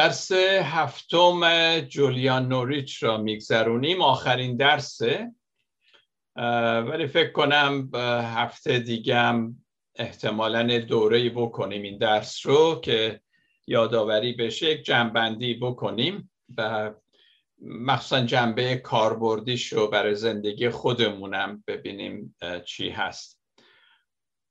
درس هفتم جولیان نوریچ را میگذرونیم. آخرین درسه ولی فکر کنم هفته دیگم احتمالا دوره بکنیم این درس رو که یادآوری بشه یک جنبندی بکنیم و مخصوصا جنبه کاربردیش رو برای زندگی خودمونم ببینیم چی هست.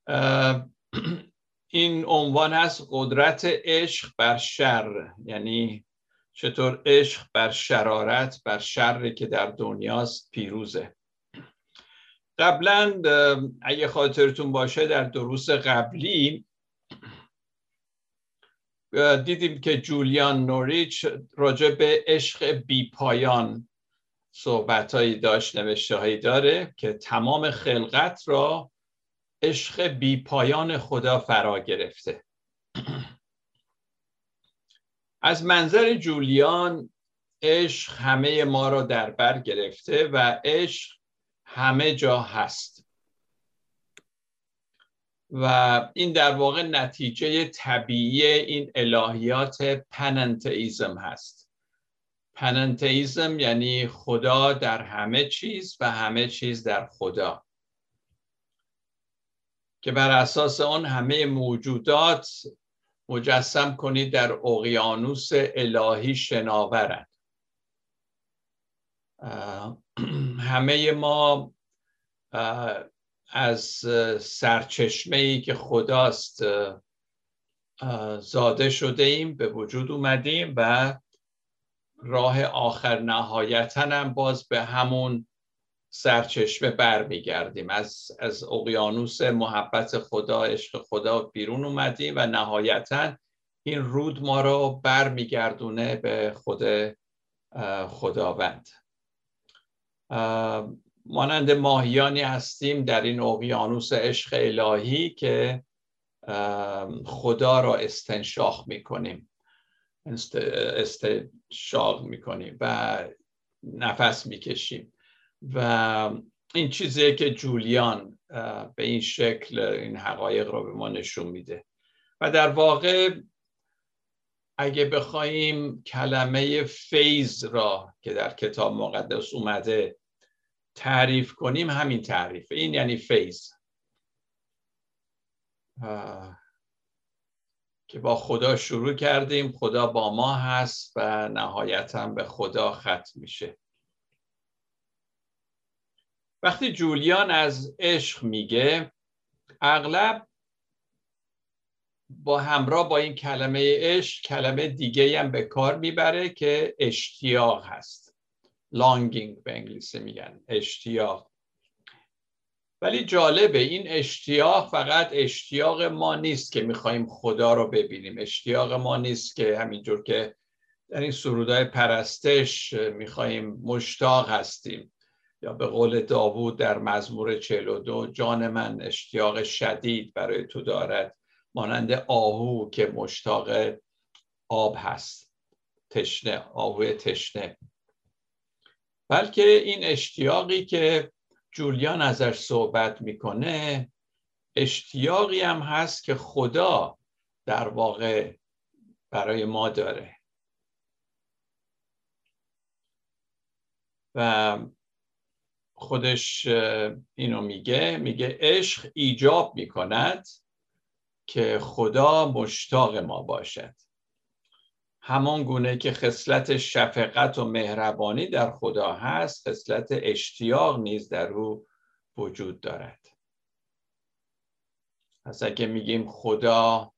این عنوان هست قدرت عشق بر شر یعنی چطور عشق بر شرارت بر شر که در دنیاست پیروزه. قبلا اگه خاطرتون باشه در دروس قبلی دیدیم که جولیان نوریچ راجع به عشق بی پایان صحبت داشت نوشته هایی داره که تمام خلقت را عشق بی پایان خدا فرا گرفته. از منظر جولیان عشق همه ما را در بر گرفته و عشق همه جا هست. و این در واقع نتیجه طبیعی این الهیات پننتئیزم هست. پننتئیزم یعنی خدا در همه چیز و همه چیز در خدا. که بر اساس آن همه موجودات مجسم کنید در اقیانوس الهی شناورند. همه ما از سرچشمه ای که خداست زاده شده ایم به وجود اومدیم و راه آخر نهایتا هم باز به همون سرچشمه برمیگردیم. از از اقیانوس محبت خدا عشق خدا بیرون اومدیم و نهایتا این رود ما رو برمیگردونه به خود خداوند. مانند ماهیانی هستیم در این اقیانوس عشق الهی که خدا را استنشاق می‌کنیم. استنشاق می‌کنیم و نفس می‌کشیم. و این چیزیه که جولیان به این شکل این حقایق رو به ما نشون میده. و در واقع اگه بخوایم کلمه فیض را که در کتاب مقدس اومده تعریف کنیم همین تعریف این یعنی فیض. که با خدا شروع کردیم. خدا با ما هست و نهایتا به خدا ختم میشه. وقتی جولیان از عشق میگه اغلب با همراه با این کلمه عشق کلمه دیگه هم به کار می‌بره که اشتیاق هست. Longing به انگلیسی میگن اشتیاق. ولی جالبه این اشتیاق فقط اشتیاق ما نیست که می‌خوایم خدا رو ببینیم. اشتیاق ما نیست که همینجور که در این سرودای پرستش می‌خوایم مشتاق هستیم. یا به قول داوود در مزمور 42 جان من اشتیاق شدید برای تو دارد مانند آهو که مشتاق آب هست. تشنه آهوی تشنه. بلکه این اشتیاقی که جولیان ازش صحبت می‌کنه اشتیاقی هم هست که خدا در واقع برای ما داره. و خودش اینو میگه میگه عشق ایجاب می‌کند که خدا مشتاق ما باشد. همان گونه که خصلت شفقت و مهربانی در خدا هست خصلت اشتیاق نیز در او وجود دارد. پس اگه میگیم خدا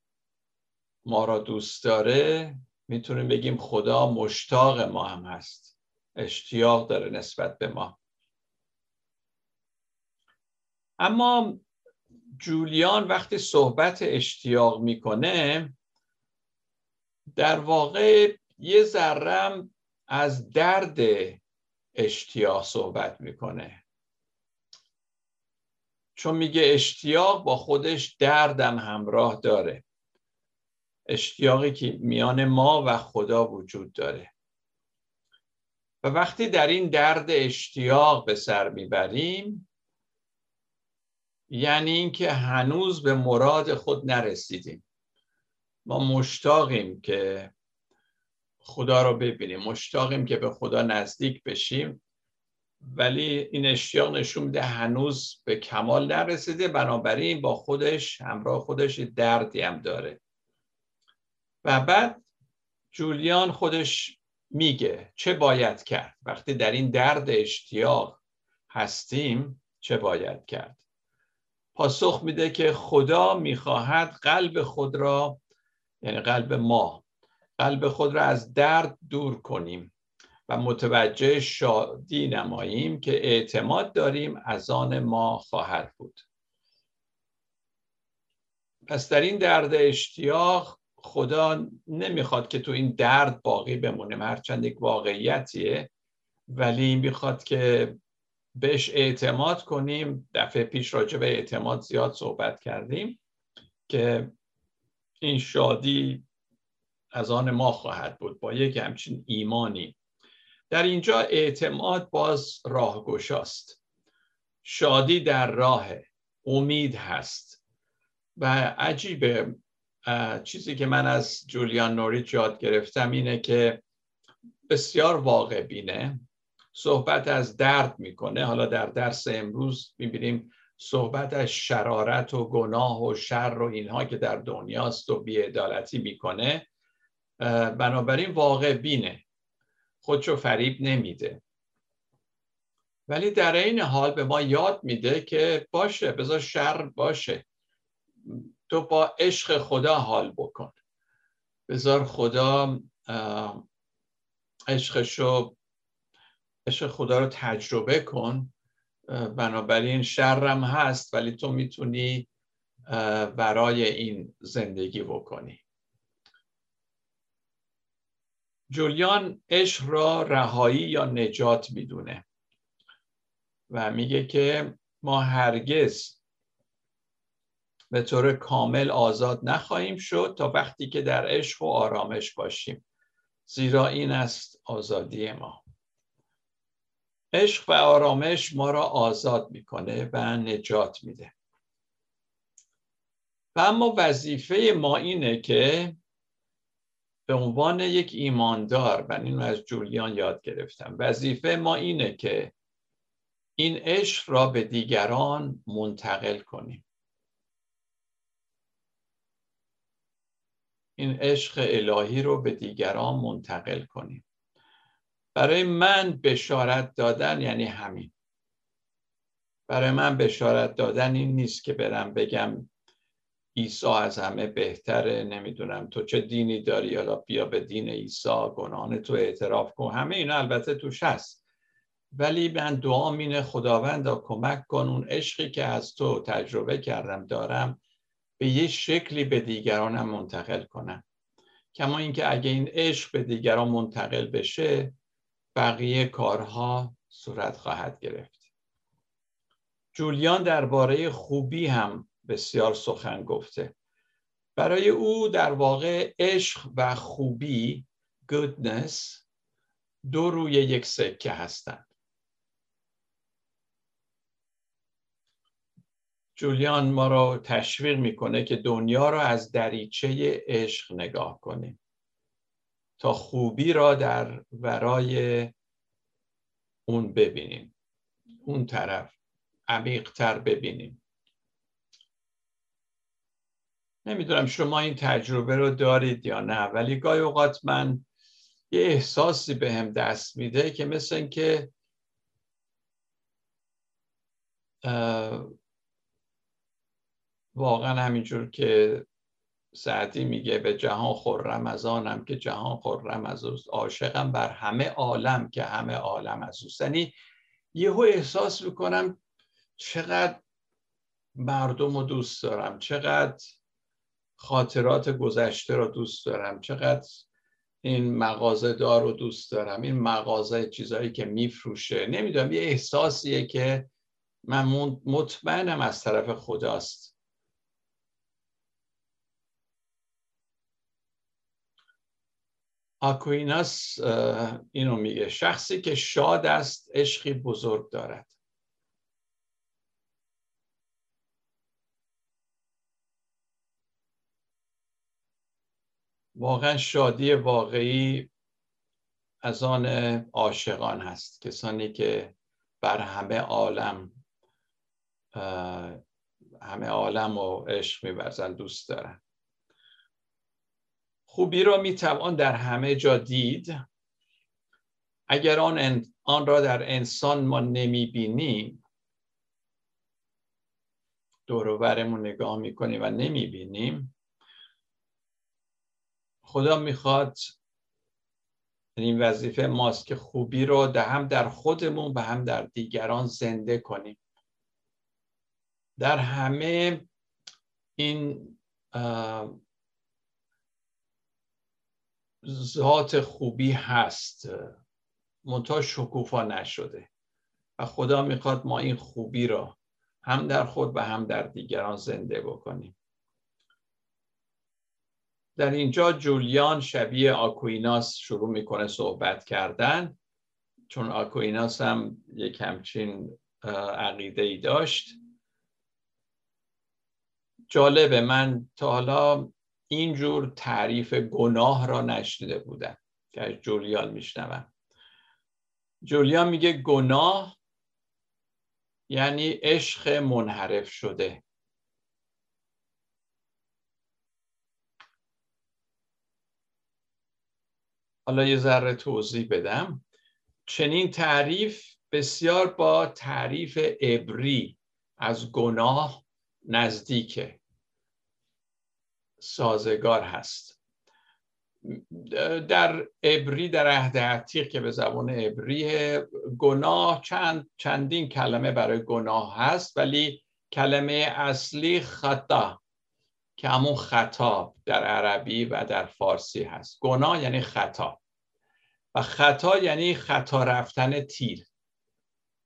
ما را دوست داره می‌تونیم بگیم خدا مشتاق ما هم هست. اشتیاق داره نسبت به ما. اما جولیان وقتی صحبت اشتیاق می‌کنه در واقع یه ذرم از درد اشتیاق صحبت می‌کنه. چون میگه اشتیاق با خودش دردم همراه داره. اشتیاقی که میان ما و خدا وجود داره. و وقتی در این درد اشتیاق به سر می‌بریم یعنی اینکه هنوز به مراد خود نرسیدیم. ما مشتاقیم که خدا رو ببینیم مشتاقیم که به خدا نزدیک بشیم ولی این اشتیاق نشون میده هنوز به کمال نرسیده. بنابراین با خودش همراه خودش دردی هم داره. و بعد جولیان خودش میگه چه باید کرد. وقتی در این درد اشتیاق هستیم چه باید کرد؟ پاسخ میده که خدا می‌خواهد قلب خود را یعنی قلب ما قلب خود را از درد دور کنیم و متوجه شادی نماییم که اعتماد داریم از آن ما خواهد بود. پس در این درد اشتیاق خدا نمی‌خواد که تو این درد باقی بمونیم. هرچند یک واقعیتیه ولی می‌خواد که بهش اعتماد کنیم. دفعه پیش راجع به اعتماد زیاد صحبت کردیم که این شادی از آن ما خواهد بود با یک همچین ایمانی. در اینجا اعتماد باز راهگشاست شادی در راه امید هست و عجیبه. چیزی که من از جولیان نوریچ یاد گرفتم اینه که بسیار واقع بینه. صحبت از درد می‌کنه. حالا در درس امروز می‌بینیم صحبت از شرارت و گناه و شر و اینها که در دنیاست و بیعدالتی می‌کنه. بنابراین واقع بینه. خودشو فریب نمیده. ولی در این حال به ما یاد میده که باشه بذار شر باشه. تو با عشق خدا حال بکن. بذار خدا عشقشو عشق خدا رو تجربه کن. بنابراین شرم هست ولی تو می‌تونی برای این زندگی بکنی. جولیان عشق را رهایی یا نجات می‌دونه و میگه که ما هرگز به طور کامل آزاد نخواهیم شد تا وقتی که در عشق و آرامش باشیم. زیرا این است آزادی ما. عشق و آرامش ما را آزاد می‌کنه و نجات میده. و اما وظیفه ما اینه که به عنوان یک ایماندار و این از جولیان یاد گرفتم وظیفه ما اینه که این عشق را به دیگران منتقل کنیم. این عشق الهی رو به دیگران منتقل کنیم. برای من بشارت دادن یعنی همین. برای من بشارت دادن این نیست که برم بگم عیسی از همه بهتره نمی‌دونم تو چه دینی داری یا بیا به دین عیسی گناهان تو اعتراف کن. همه اینا البته توش هست. ولی من دعا مینه خداوند کمک کن. اون عشقی که از تو تجربه کردم دارم به یه شکلی به دیگرانم منتقل کنم. کما اینکه اگه این عشق به دیگران منتقل بشه بقیه کارها صورت خواهد گرفت. جولیان درباره خوبی هم بسیار سخن گفته. برای او در واقع عشق و خوبی goodness دو روی یک سکه هستند. جولیان ما رو تشویق می‌کنه که دنیا را از دریچه عشق نگاه کنیم. تا خوبی را در ورای اون ببینیم. اون طرف عمیقتر ببینیم. نمی‌دونم شما این تجربه رو دارید یا نه ولی گاهی اوقات من یه احساسی به هم دست میده که مثل اینکه واقعا همینجور که سعدی میگه به جهان خرم از آنم که جهان خرم از اوست. عاشقم بر همه عالم که همه عالم از اوست. یعنی یهو احساس می‌کنم چقدر مردم رو دوست دارم چقدر خاطرات گذشته رو دوست دارم چقدر این مغازه دار رو دوست دارم این مغازه چیزهایی که میفروشه. نمی‌دونم یه احساسیه که من مطمئنم از طرف خداست. آکویناس اینو میگه شخصی که شاد است عشقی بزرگ دارد. واقعا شادی واقعی از آن عاشقان هست. کسانی که بر همه عالم همه عالم و عشق میورزن دوست دارن. خوبی را می‌توان در همه جا دید. اگر آن, آن را در انسان ما نمی‌بینیم دوروبرمون نگاه می‌کنیم و نمی‌بینیم خدا می‌خواد این وظیفه ماست که خوبی رو هم در خودمون و هم در دیگران زنده کنیم. در همه این ذات خوبی هست. منتها شکوفا نشده. و خدا می‌خواد ما این خوبی را هم در خود و هم در دیگران زنده بکنیم. در اینجا جولیان شبیه آکویناس شروع می‌کنه صحبت کردن. چون آکویناس هم یک همچین عقیده ای داشت. جالبه من تا حالا اینجور تعریف گناه را نشنیده بودم که از جولیان میشنوم. جولیان میگه گناه یعنی عشق منحرف شده. حالا یه ذره توضیح بدم. چنین تعریف بسیار با تعریف عبری از گناه نزدیکه. سازگار هست. در عبری در عهد عتیق که به زبان عبری گناه چند چندین کلمه برای گناه هست ولی کلمه اصلی خطا که همون خطا در عربی و در فارسی هست. گناه یعنی خطا. و خطا یعنی خطا رفتن تیر.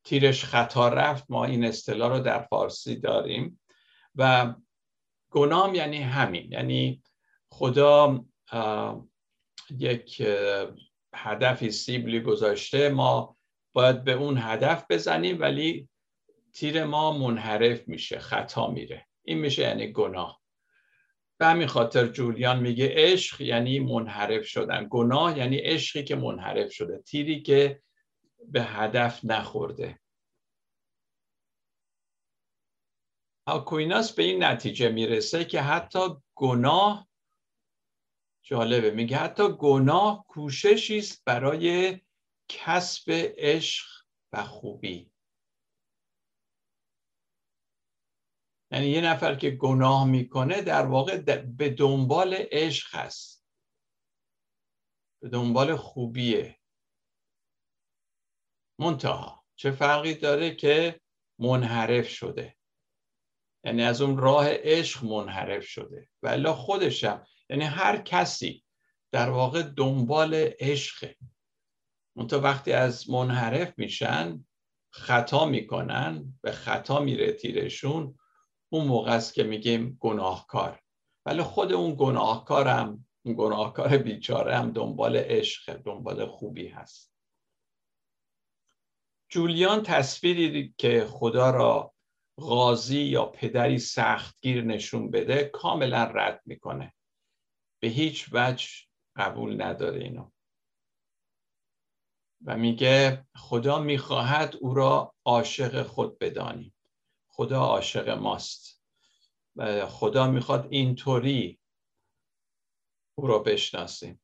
تیرش خطا رفت ما این اصطلاح رو در فارسی داریم. و گناه یعنی همین یعنی خدا یک هدفی سیبلی گذاشته ما باید به اون هدف بزنیم ولی تیر ما منحرف میشه خطا میره. این میشه یعنی گناه. به همین خاطر جولیان میگه عشق یعنی منحرف شدن. گناه یعنی عشقی که منحرف شده تیری که به هدف نخورده. آکویناس به این نتیجه می‌رسه که حتی گناه جالبه میگه حتی گناه کوششی است برای کسب عشق و خوبی. یعنی یه نفر که گناه می‌کنه در واقع به دنبال عشق هست. به دنبال خوبیه. منتها چه فرقی داره که منحرف شده؟ یعنی از اون راه عشق منحرف شده. ولی خودشم یعنی هر کسی در واقع دنبال عشقه منتها وقتی از منحرف میشن خطا می‌کنن به خطا میره تیرشون. اون موقع است که میگیم گناهکار. ولی خود اون گناهکارم اون گناهکار بیچاره هم دنبال عشق دنبال خوبی هست. جولیان تصویری که خدا را غازی یا پدری سختگیر نشون بده کاملا رد می‌کنه. به هیچ وجه قبول نداره اینو. و میگه خدا می‌خواهد او را عاشق خود بدانیم. خدا عاشق ماست. و خدا می‌خواد اینطوری او را بشناسیم.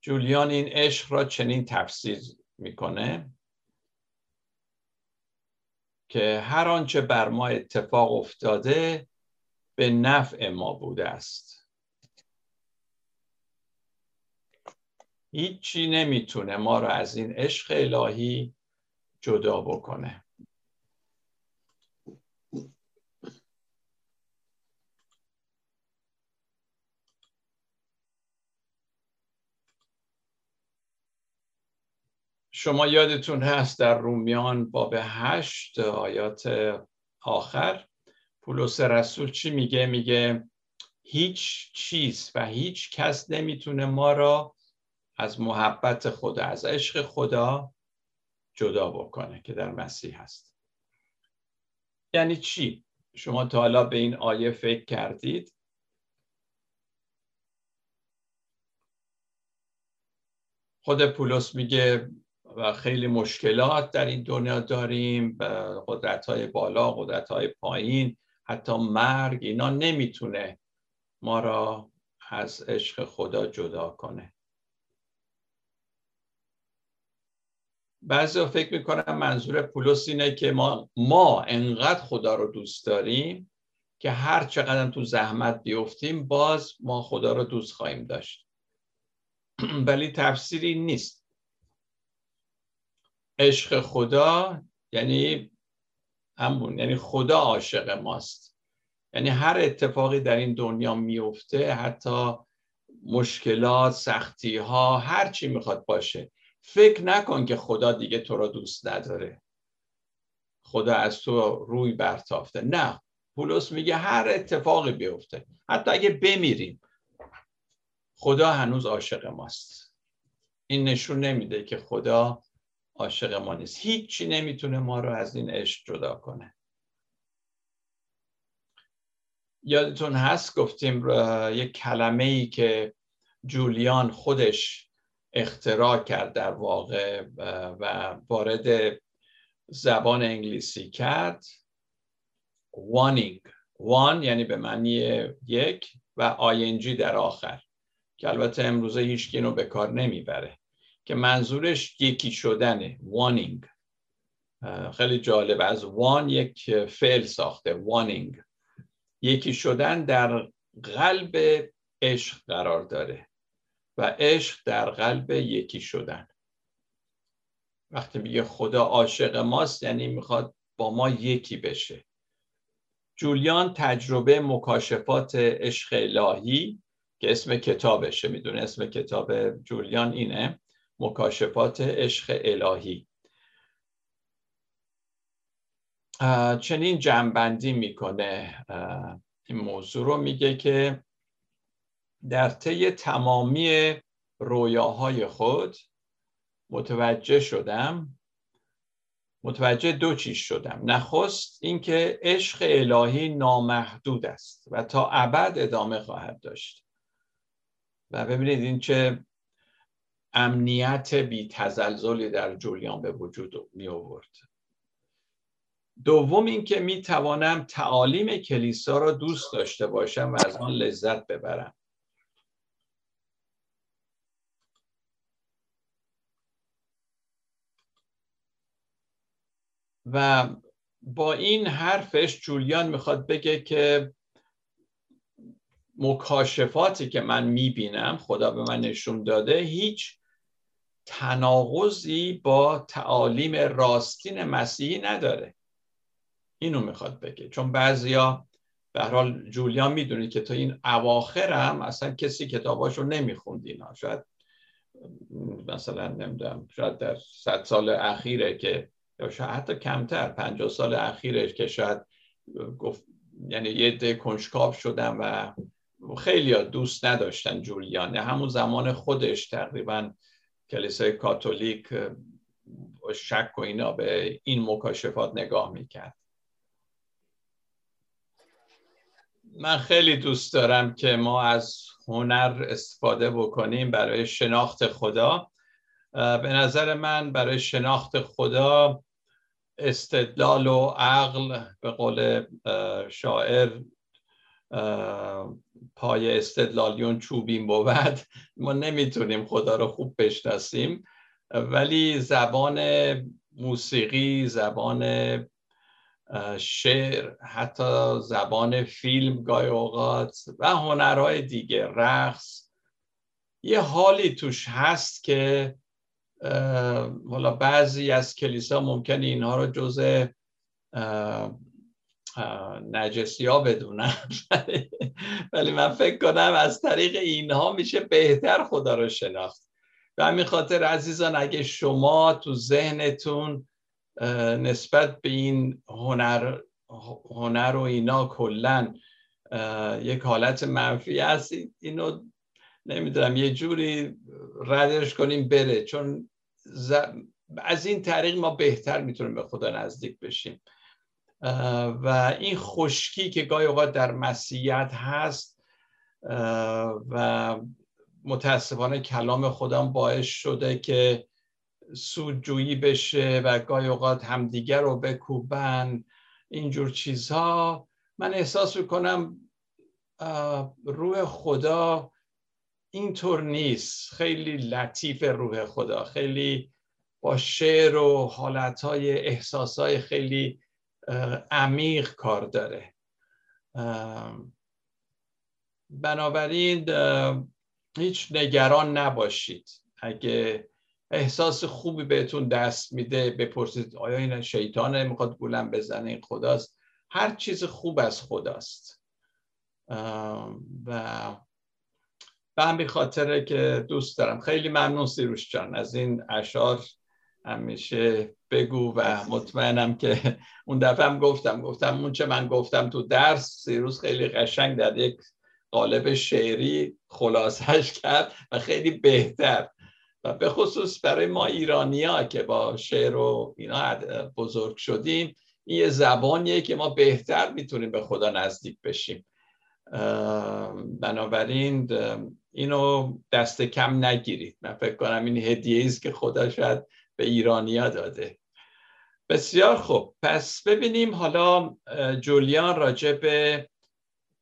جولیان این عشق را چنین تفسیر می‌کنه. که هر آنچه بر ما اتفاق افتاده به نفع ما بوده است. هیچی نمی‌تونه ما را از این عشق الهی جدا بکنه. شما یادتون هست در رومیان باب هشت آیات آخر پولس رسول چی میگه؟ میگه هیچ چیز و هیچ کس نمی‌تونه ما را از محبت خدا از عشق خدا جدا بکنه که در مسیح هست. یعنی چی؟ شما تا حالا به این آیه فکر کردید؟ خود پولس میگه و خیلی مشکلات در این دنیا داریم قدرت های بالا قدرت های پایین حتی مرگ اینا نمی‌تونه ما را از عشق خدا جدا کنه. بعضی فکر می‌کنم منظور پولس اینه که ما ما انقدر خدا رو دوست داریم که هر چقدر تو زحمت بیفتیم باز ما خدا رو دوست خواهیم داشت. ولی تفسیری نیست. عشق خدا یعنی همون یعنی خدا عاشق ماست. یعنی هر اتفاقی در این دنیا میفته حتی مشکلات سختی ها هر چی می‌خواد باشه. فکر نکن که خدا دیگه تو را دوست نداره. خدا از تو روی برتافته. نه. پولس میگه هر اتفاقی بیفته. حتی اگه بمیریم خدا هنوز عاشق ماست. این نشون نمیده که خدا عاشق ما نیست. هیچی نمی‌تونه ما رو از این عشق جدا کنه. یادتون هست گفتیم یک کلمه ای که جولیان خودش اختراع کرد در واقع و وارد زبان انگلیسی کرد. وانینگ وان یعنی به معنی یک و آینجی در آخر که البته امروزه هیچ رو به کار نمی‌بره. که منظورش یکی شدنه. وانینگ خیلی جالب. از وان یک فعل ساخته. وانینگ یکی شدن در قلب عشق قرار داره و عشق در قلب یکی شدن. وقتی میگه خدا عاشق ماست یعنی می‌خواد با ما یکی بشه. جولیان تجربه مکاشفات عشق الهی که اسم کتابشه می‌دونه اسم کتاب جولیان اینه. مکاشفات عشق الهی. چنین جنبندی می‌کنه. این موضوع رو میگه که در طی تمامی رویاهای خود متوجه شدم. متوجه دو چیز شدم. نخست اینکه عشق الهی نامحدود است و تا ابد ادامه خواهد داشت. و ببینید این چه امنیت بی تزلزلی در جولیان به وجود می آورد. دوم اینکه می توانم تعالیم کلیسا را دوست داشته باشم و از آن لذت ببرم. و با این حرفش جولیان می‌خواد بگه که مکاشفاتی که من می‌بینم خدا به من نشون داده هیچ تناقضی با تعالیم راستین مسیحی نداره. اینو می‌خواد بگه. چون بعضیا به حال جولیان می‌دونه که تا این اواخرم اصلا کسی کتاباشو نمی‌خوند اینا شاید مثلا نمی‌دونم شاید در صد سال اخیره که یا شاید حتی کمتر پنجاه سال اخیره که شاید گفت یعنی یه ده کنجکاو شدن و خیلی دوست نداشتن جولیان. همون زمان خودش تقریبا کلیسای کاتولیک شک و اینا به این مکاشفات نگاه می‌کرد. من خیلی دوست دارم که ما از هنر استفاده بکنیم برای شناخت خدا. به نظر من برای شناخت خدا استدلال و عقل به قول شاعر پای استدلالیون چوبین بود. ما نمی‌تونیم خدا رو خوب بشناسیم ولی زبان موسیقی زبان شعر حتی زبان فیلم گاهی اوقات و هنرهای دیگه رقص یه حالی توش هست که حالا بعضی از کلیسا ممکنه اینها رو جز نجسی ها بدونم. ولی من فکر کنم از طریق اینها میشه بهتر خدا رو شناخت. و همین خاطر عزیزان اگه شما تو ذهنتون نسبت به این هنر هنر و اینا کلا یک حالت منفی هست اینو نمی‌دونم یه جوری ردش کنیم بره. چون از این طریق ما بهتر می‌تونیم به خدا نزدیک بشیم. و این خشکی که گاهی اوقات در مسیحیت هست و متاسفانه کلام خودم باعث شده که سودجویی بشه و گاهی اوقات همدیگر رو بکوبن اینجور چیزها. من احساس می‌کنم روح خدا اینطور نیست. خیلی لطیف روح خدا. خیلی با شعر و حالتهای احساسهای خیلی عمیق کار داره. بنابراین هیچ نگران نباشید. اگه احساس خوبی بهتون دست میده بپرسید آیا این شیطانه می‌خواد گولم بزنه این خداست. هر چیز خوب از خداست. و به همین خاطره که دوست دارم. خیلی ممنون سیروش جان از این اشعار همیشه بگو و مطمئنم که اون دفعه هم گفتم گفتم اون چه من گفتم تو درس سیروس خیلی قشنگ در یک قالب شعری خلاصش کرد و خیلی بهتر. و به خصوص برای ما ایرانی ها که با شعر و اینا بزرگ شدیم این یه زبانیه که ما بهتر می‌تونیم به خدا نزدیک بشیم. بنابراین اینو دست کم نگیرید. من فکر کنم این هدیه است که خدا شاید به ایرانیا داده. بسیار خوب. پس ببینیم حالا جولیان راجع به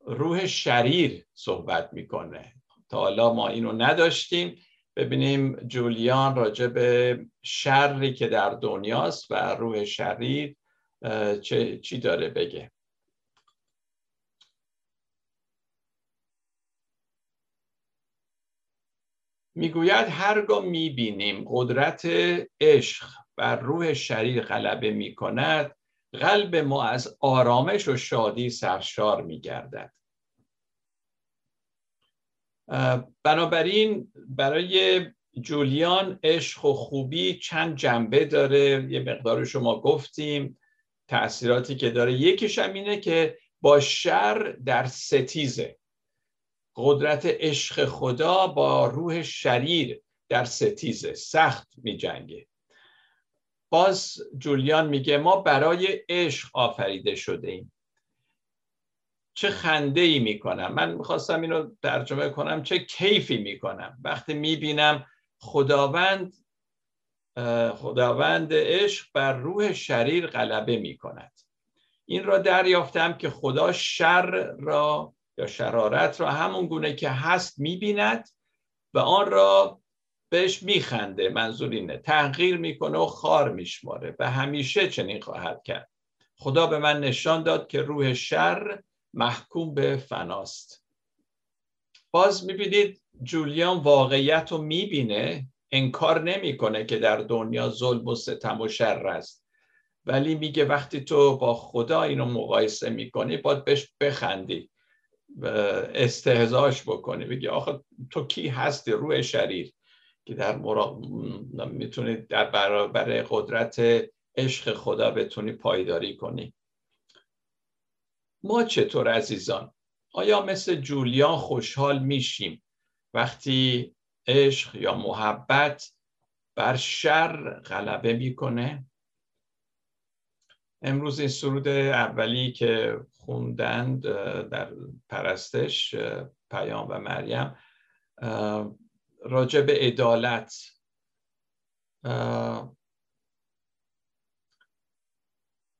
روح شریر صحبت می‌کنه. تا حالا ما اینو نداشتیم. ببینیم جولیان راجع به شری که در دنیاست و روح شریر چه چی داره بگه. می‌گوید هرگاه می‌بینیم قدرت عشق بر روح شریر غلبه می‌کند قلب ما از آرامش و شادی سرشار میگردد. بنابراین برای جولیان عشق و خوبی چند جنبه داره. یه مقدار شما گفتیم تأثیراتی که داره. یکیش هم اینه که با شر در ستیزه. قدرت عشق خدا با روح شریر در ستیزه سخت می جنگه باز جولیان میگه ما برای عشق آفریده شده ایم. چه خنده ای می‌کنم. من می‌خواستم اینو ترجمه کنم چه کیفی می‌کنم. وقتی می‌بینم خداوند خداوند عشق بر روح شریر غلبه می‌کند. این را دریافتم که خدا شر را یا شرارت را همون گونه که هست می‌بیند و آن را بهش میخنده منظور اینه. تغییر می‌کنه و خار میشماره و همیشه چنین خواهد کرد. خدا به من نشان داد که روح شر محکوم به فناست. باز می‌بینید جولیان واقعیت رو می‌بینه انکار نمی‌کنه که در دنیا ظلم و ستم و شر است. ولی میگه وقتی تو با خدا اینو مقایسه می‌کنی باید بهش بخندی. استهزاش بکنی. بگی آخه تو کی هستی؟ روح شریر. که در مرا... می‌تونی در برابر قدرت عشق خدا بتونی پایداری کنی. ما چطور عزیزان؟ آیا مثل جولیان خوشحال میشیم وقتی عشق یا محبت بر شر غلبه می‌کنه؟ امروز این سرود اولی که خوندند در پرستش پیام و مریم. راجع به عدالت.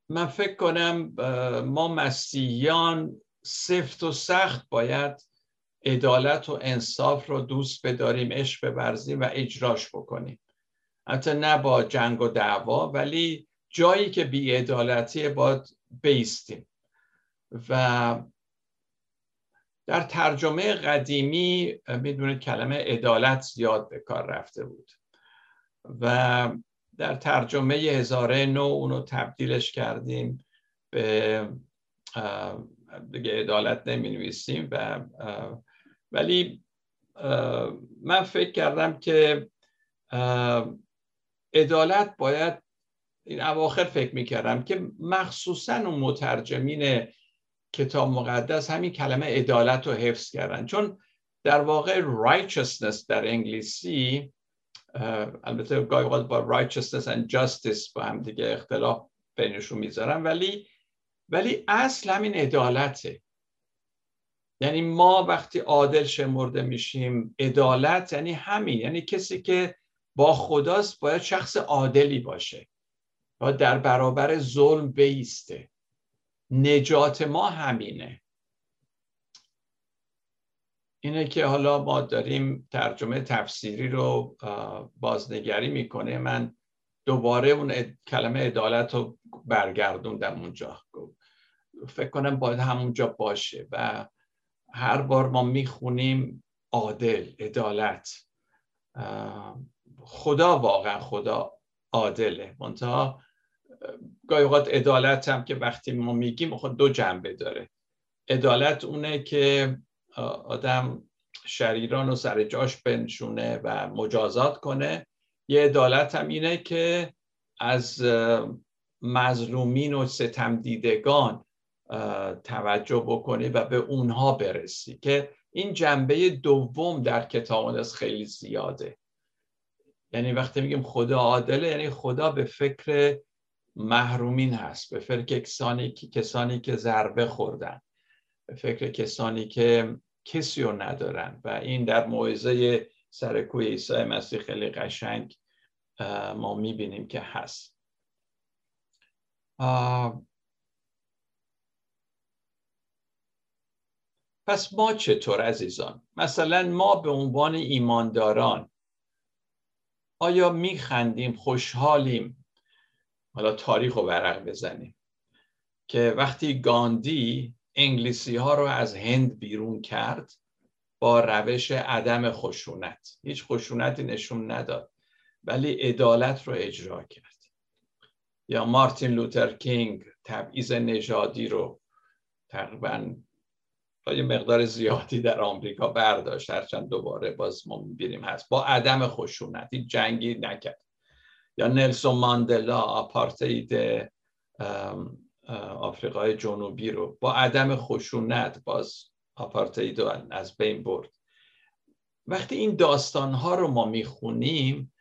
من فکر کنم ما مسیحیان سفت و سخت باید عدالت و انصاف رو دوست بداریم عشق ببرزیم و اجراش بکنیم. حتی نه با جنگ و دعوا ولی جایی که بیعدالتی باید بیستیم. و در ترجمه قدیمی می‌دونید کلمه عدالت زیاد به کار رفته بود و در ترجمه هزاره نو اونو تبدیلش کردیم به دیگه عدالت نمی نویسیم و ولی من فکر کردم که عدالت باید این اواخر فکر می‌کردم که مخصوصا اون مترجمین کتاب مقدس همین کلمه عدالت رو حفظ کردن. چون در واقع righteousness در انگلیسی البته گاهی با righteousness and justice با هم دیگه اختلاف بینشون می‌ذارم ولی ولی اصل همین عدالته. یعنی ما وقتی عادل شمرده میشیم عدالت یعنی همین یعنی کسی که با خداست باید شخص عادلی باشه و در برابر ظلم بیسته. نجات ما همینه. اینه که حالا ما داریم ترجمه تفسیری رو بازنگری می‌کنه. من دوباره اون کلمه عدالت رو برگردوندم اونجا. فکر کنم باید همونجا باشه و هر بار ما می‌خونیم عادل عدالت. خدا واقعا خدا عادله. منتها گاهی اوقات عدالت هم که وقتی ما میگیم خود دو جنبه داره. عدالت اونه که آدم شریران رو سر جاش بنشونه و مجازات کنه. یه عدالت هم اینه که از مظلومین و ستم دیدگان توجه بکنی و به اونها برسی که این جنبه دوم در کتاب از خیلی زیاده. یعنی وقتی میگیم خدا عادله یعنی خدا به فکر محرومین هست. به فکر کسانی کسانی که ضربه خوردن. به فکر کسانی که کسی رو ندارن. و این در موعظه سرکوی عیسی مسیح خیلی قشنگ ما می‌بینیم که هست. پس ما چطور عزیزان؟ مثلا ما به عنوان ایمانداران آیا میخندیم خوشحالیم حالا تاریخ رو ورق بزنیم که وقتی گاندی انگلیسی ها رو از هند بیرون کرد با روش عدم خشونت. هیچ خشونتی نشون نداد ولی عدالت رو اجرا کرد. یا مارتین لوتر کینگ تبعیض نژادی رو تقریبا تا یه مقدار زیادی در آمریکا برداشت هرچند دوباره باز ما می‌بینیم هست با عدم خشونت. جنگی نکرد. یا نلسون ماندلا آپارتید آفریقای جنوبی رو با عدم خشونت باز آپارتید رو از بین برد. وقتی این داستان ها رو ما می‌خونیم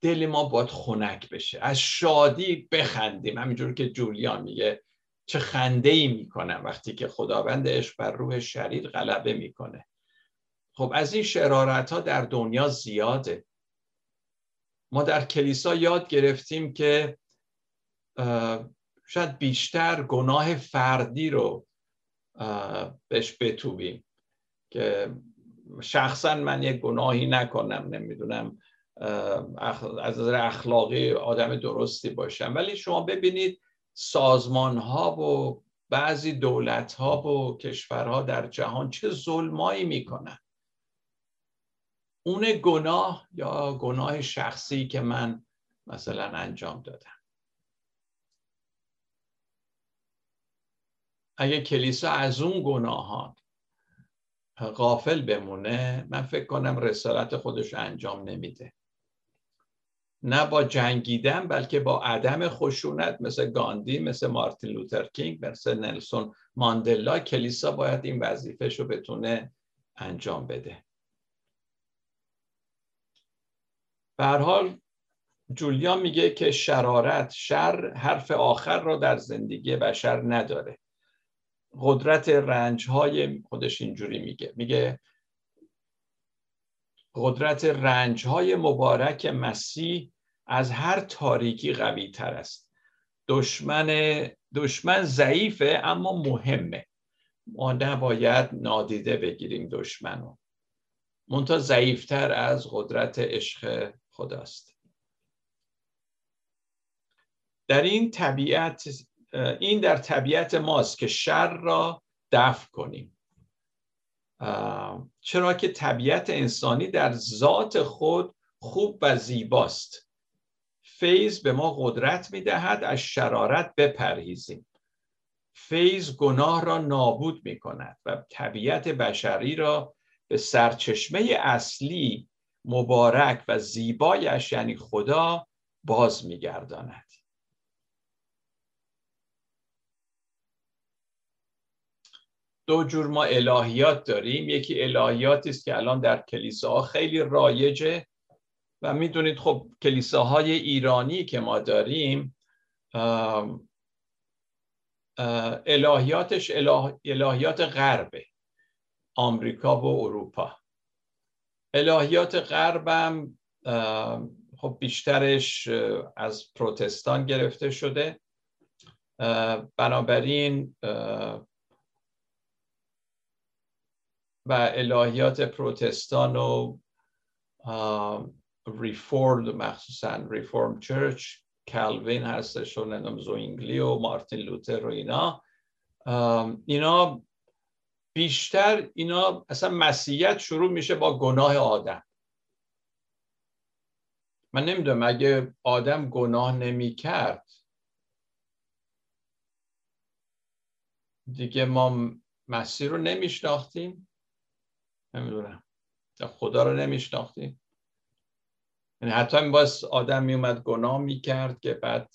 دل ما باید خنک بشه. از شادی بخندیم. همینجور که جولیان میگه چه خنده ای می‌کنم وقتی که خداوند عشق بر روح شریر غلبه می‌کنه. خب از این شرارت ها در دنیا زیاده. ما در کلیسا یاد گرفتیم که شاید بیشتر گناه فردی رو بهش بتوبیم. که شخصا من یک گناهی نکنم نمی‌دونم از نظر اخلاقی آدم درستی باشم. ولی شما ببینید سازمان ها و بعضی دولت ها و کشورها در جهان چه ظلمایی می‌کنن. اون گناه یا گناه شخصی که من مثلا انجام دادم. اگه کلیسا از اون گناهان غافل بمونه من فکر کنم رسالت خودش انجام نمیده. نه با جنگیدن بلکه با عدم خشونت مثل گاندی مثل مارتین لوتر کینگ مثل نلسون ماندلا. کلیسا باید این وظیفهش رو بتونه انجام بده. به حال جولیان میگه که شرارت شر حرف آخر را در زندگی بشر نداره. قدرت رنج های خودش اینجوری میگه. میگه قدرت رنج های مبارک مسیح از هر تاریکی قوی تر است. دشمن دشمن ضعیفه اما مهمه. ما نباید نادیده بگیریم دشمن رو منتها ضعیفتر از قدرت عشق خداست. در این طبیعت این در طبیعت ماست که شر را دفع کنیم. چرا که طبیعت انسانی در ذات خود خوب و زیباست. فیض به ما قدرت می دهد از شرارت بپرهیزیم. فیض گناه را نابود می کند و طبیعت بشری را به سرچشمه اصلی مبارک و زیبایش یعنی خدا باز می گرداند. دو جور ما الهیات داریم یکی الهیاتی است که الان در کلیساها خیلی رایجه و می‌دونید خب کلیساهای ایرانی که ما داریم الهیاتش الهیات غربه آمریکا و اروپا الهیات غربم خب بیشترش از پروتستان گرفته شده. بنابراین و الهیات پروتستان و ریفورد مخصوصا ریفورم چرچ کالوین هستش و زوینگلی و مارتین لوتر و اینا. اینا بیشتر اینا اصلا مسیحیت شروع میشه با گناه آدم. من نمی‌دونم اگه آدم گناه نمی‌کرد دیگه ما مسیح رو نمیشناختیم. نمی‌دونم. خدا رو نمیشناختیم. یعنی حتی باز آدم میومد گناه می‌کرد که بعد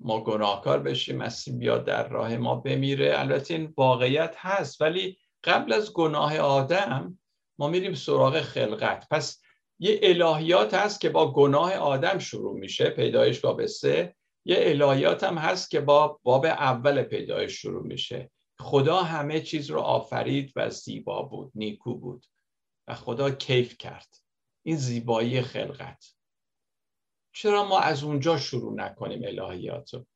ما گناهکار بشیم مسیح بیاد در راه ما بمیره. البته این واقعیت هست ولی قبل از گناه آدم ما میریم سراغ خلقت. پس یه الهیات هست که با گناه آدم شروع میشه پیدایش باب سه. یه الهیات هم هست که با باب اول پیدایش شروع میشه. خدا همه چیز رو آفرید و زیبا بود نیکو بود و خدا کیف کرد. این زیبایی خلقت. چرا ما از اونجا شروع نکنیم الهیات رو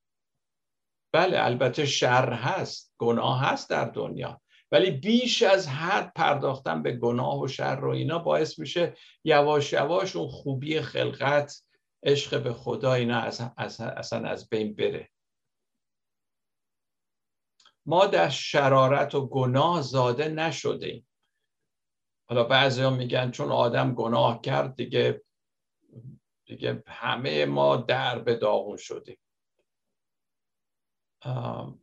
بله البته شر هست گناه هست در دنیا ولی بیش از حد پرداختن به گناه و شر و اینا باعث میشه یواش یواش اون خوبی خلقت عشق به خدا اینا اصلا از بین بره. ما در شرارت و گناه زاده نشده حالا بعضی ها میگن چون آدم گناه کرد دیگه دیگه همه ما در به داغون شدیم.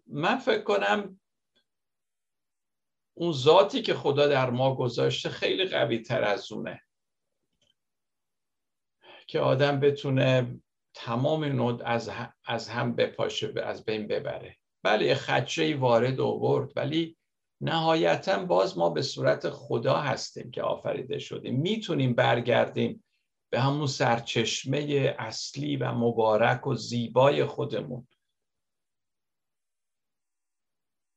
من فکر کنم اون ذاتی که خدا در ما گذاشته خیلی قوی تر از اونه. که آدم بتونه تمام نود از, از هم بپاشه از بین ببره. بله یه خدشه وارد آورد ولی نهایتا باز ما به صورت خدا هستیم که آفریده شدیم. می‌تونیم برگردیم به همون سرچشمه اصلی و مبارک و زیبای خودمون.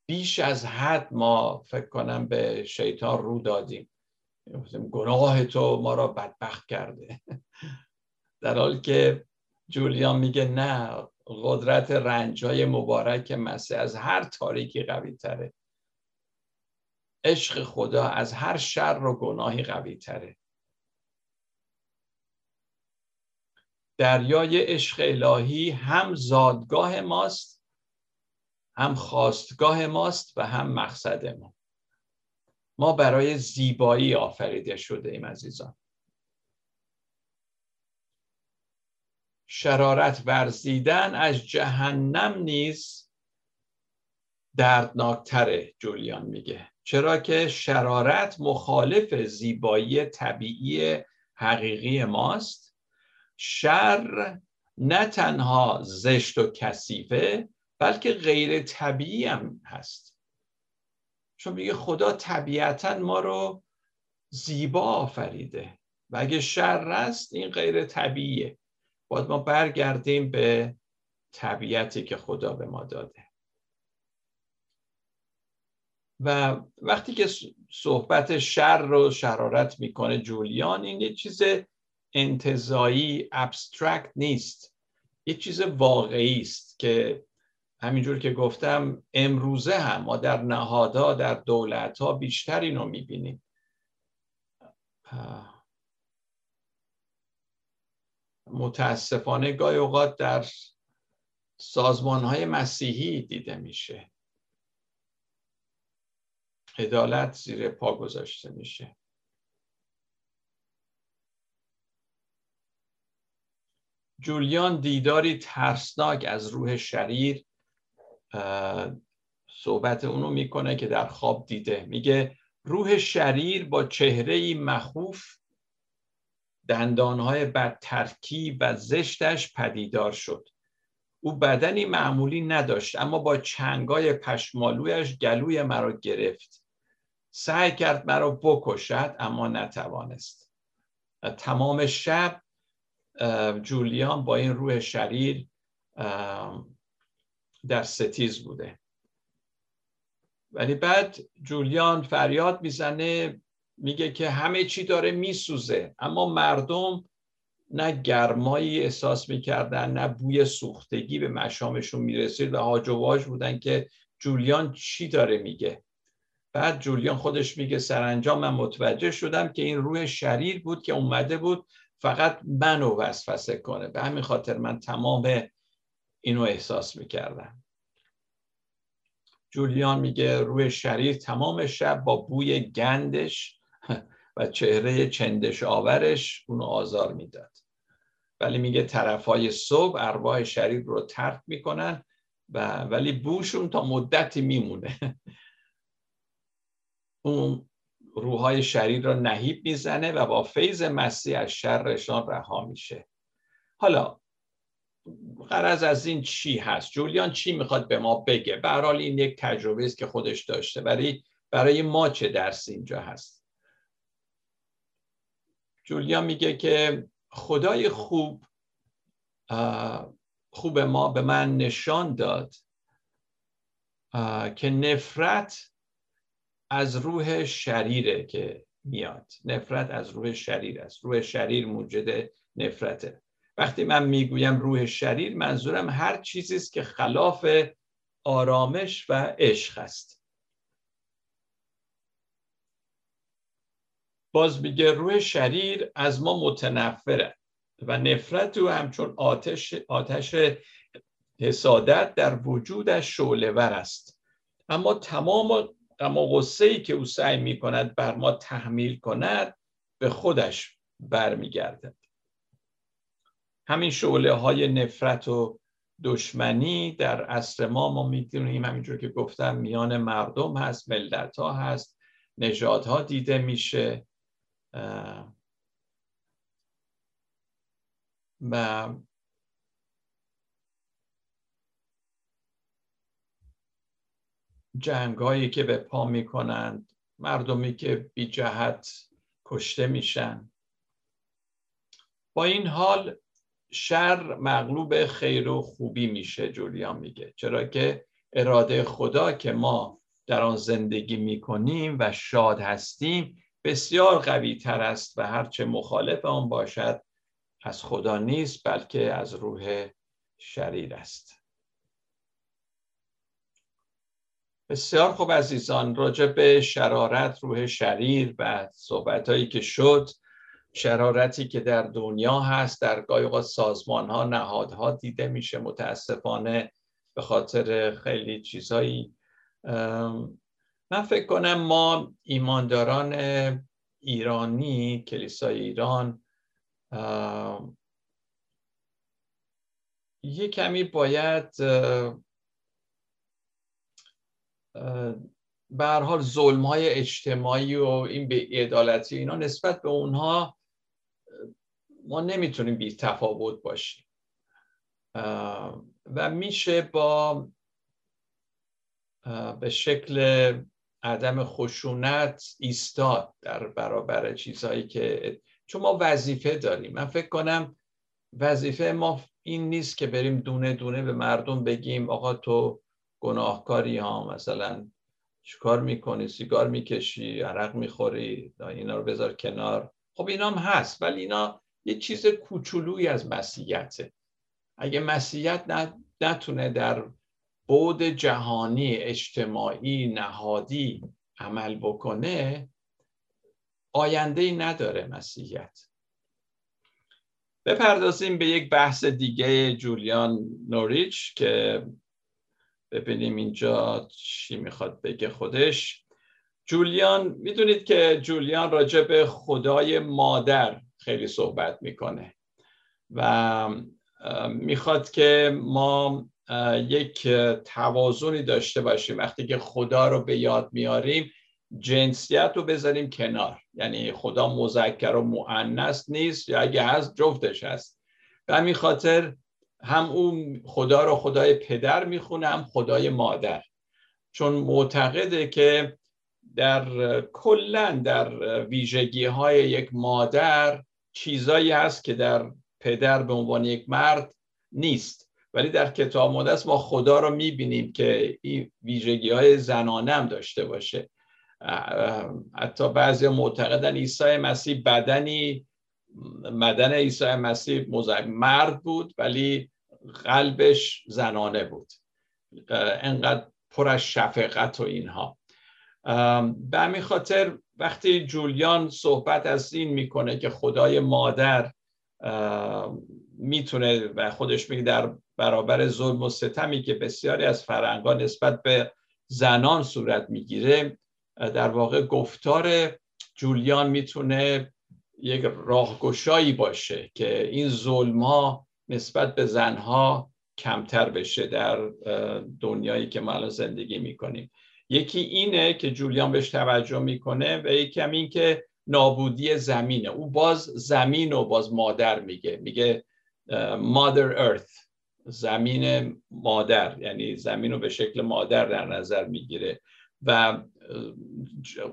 بیش از حد ما فکر کنم به شیطان رو دادیم. گناه تو ما را بدبخت کرده. در حالی که جولیان میگه نه قدرت رنجای مبارک مسیح از هر تاریکی قوی تره عشق خدا از هر شر و گناهی قوی تره دریای عشق الهی هم زادگاه ماست هم خواستگاه ماست و هم مقصد ما. ما برای زیبایی آفریده شده ایم عزیزان. شرارت ورزیدن از جهنم نیز دردناکتره جولیان میگه. چرا که شرارت مخالف زیبایی طبیعی حقیقی ماست. شر نه تنها زشت و کثیفه بلکه غیر طبیعی هم هست. چون میگه خدا طبیعتا ما رو زیبا آفریده و اگه شر است این غیر طبیعیه. باید ما برگردیم به طبیعتی که خدا به ما داده. و وقتی که صحبت شر رو شرارت می‌کنه جولیان این یه چیز انتظایی ابسترکت نیست. یه چیز واقعی است که همینجور که گفتم امروزه هم ما در نهادها در دولت ها بیشتر اینو می‌بینیم. متاسفانه گاهی اوقات در سازمان های مسیحی دیده میشه. عدالت زیر پا گذاشته میشه. جولیان دیداری ترسناک از روح شریر صحبت اونو می‌کنه که در خواب دیده. میگه روح شریر با چهره مخوف دندانهای بد ترکیب و زشتش پدیدار شد. او بدنی معمولی نداشت اما با چنگای پشمالویش گلوی مرا گرفت. سعی کرد مرا بکشد اما نتوانست. تمام شب جولیان با این روح شریر در ستیز بوده. ولی بعد جولیان فریاد می‌زنه میگه که همه چی داره میسوزه اما مردم نه گرمایی احساس می‌کردن نه بوی سوختگی به مشامشون می‌رسید و هاج و بودن که جولیان چی داره میگه. بعد جولیان خودش میگه سرانجام من متوجه شدم که این روح شریر بود که اومده بود فقط منو وسوسه کنه. به همین خاطر من تمام اینو احساس می‌کردم. جولیان میگه روح شریر تمام شب با بوی گندش و چهره چندش آورش اونو آزار می‌داد. ولی میگه طرف های صبح ارواح شریر رو ترک می‌کنن و ولی بوشون تا مدتی میمونه. اون روحای شریر را نهیب می‌زنه و با فیض مسیح از شرشان رها میشه. حالا غرض از این چی هست؟ جولیان چی می‌خواد به ما بگه؟ به حال این یک تجربه است که خودش داشته. برای برای ما چه درس اینجا هست؟ جولیان میگه که خدای خوب خوب ما به من نشان داد که نفرت از روح شریره که میاد. نفرت از روح شریر است. روح شریر موجد نفرته. وقتی من می‌گویم روح شریر منظورم هر چیزی است که خلاف آرامش و عشق است. باز میگه روح شریر از ما متنفره و نفرت او همچون آتش, آتش حسادت در وجودش شعله است. اما تمام اما غصه ای که او سعی می کند بر ما تحمیل کند به خودش برمیگردد. همین شعله های نفرت و دشمنی در عصر ما ما می‌دونیم همینجور که گفتم میان مردم هست ملت ها هست نژادها دیده میشه. و جنگایی که به پا می‌کنند مردمی که بی جهت کشته میشن. با این حال شر مغلوب خیر و خوبی میشه جولیان میگه. چرا که اراده خدا که ما در آن زندگی می‌کنیم و شاد هستیم بسیار قوی تر است و هرچه مخالف آن باشد از خدا نیست بلکه از روح شریر است. بسیار خوب عزیزان راجع به شرارت روح شریر و صحبت هایی که شد شرارتی که در دنیا هست در گاهی سازمان ها نهادها دیده میشه متاسفانه به خاطر خیلی چیزهایی. من فکر کنم ما ایمانداران ایرانی کلیسای ایران یه کمی باید به هر حال ظلم های اجتماعی و این به عدالتی اینا نسبت به اونها ما نمی‌تونیم بی تفاوت باشیم. و میشه با به شکل عدم خشونت ایستاد در برابر چیزهایی که چون ما وظیفه داریم. من فکر کنم وظیفه ما این نیست که بریم دونه دونه به مردم بگیم آقا تو گناهکاری ها مثلا چیکار می‌کنی؟ سیگار می‌کشی عرق می‌خوری اینا رو بذار کنار. خب اینا هم هست ولی اینا یه چیز کوچولویی از مسیحیته. اگه مسیحیت نتونه در بود جهانی اجتماعی نهادی عمل بکنه آینده ای نداره مسیحیت. بپردازیم به یک بحث دیگه جولیان نوریچ که ببینیم اینجا چی می‌خواد بگه خودش. جولیان می‌دونید که جولیان راجع به خدای مادر خیلی صحبت می‌کنه و می‌خواد که ما یک توازنی داشته باشیم. وقتی که خدا رو به یاد میاریم جنسیت رو بذاریم کنار. یعنی خدا مذکر و معنس نیست یا اگه هست جفتش هست. به همین خاطر هم اون خدا رو خدای پدر می‌خونه هم خدای مادر. چون معتقده که در کلا در ویژگی های یک مادر چیزایی هست که در پدر به عنوان یک مرد نیست. ولی در کتاب مقدس ما خدا رو می‌بینیم که این ویژگی های زنانه هم داشته باشه. حتی بعضی معتقدن عیسی مسیح بدنی مدن عیسی مسیح مرد بود ولی قلبش زنانه بود. انقدر پر از شفقت و اینها. به همین خاطر وقتی جولیان صحبت از این می‌کنه که خدای مادر می‌تونه و خودش میگه در برابر ظلم و ستمی که بسیاری از فرنگان نسبت به زنان صورت می‌گیره در واقع گفتار جولیان می‌تونه یک راهگشایی باشه که این ظلم ها نسبت به زنها کمتر بشه در دنیایی که ما الان زندگی می‌کنیم. یکی اینه که جولیان بهش توجه می‌کنه و یکی هم این که نابودی زمینه. او باز زمین و باز مادر میگه. میگه مادر ارث زمین مادر. یعنی زمین رو به شکل مادر در نظر می‌گیره. و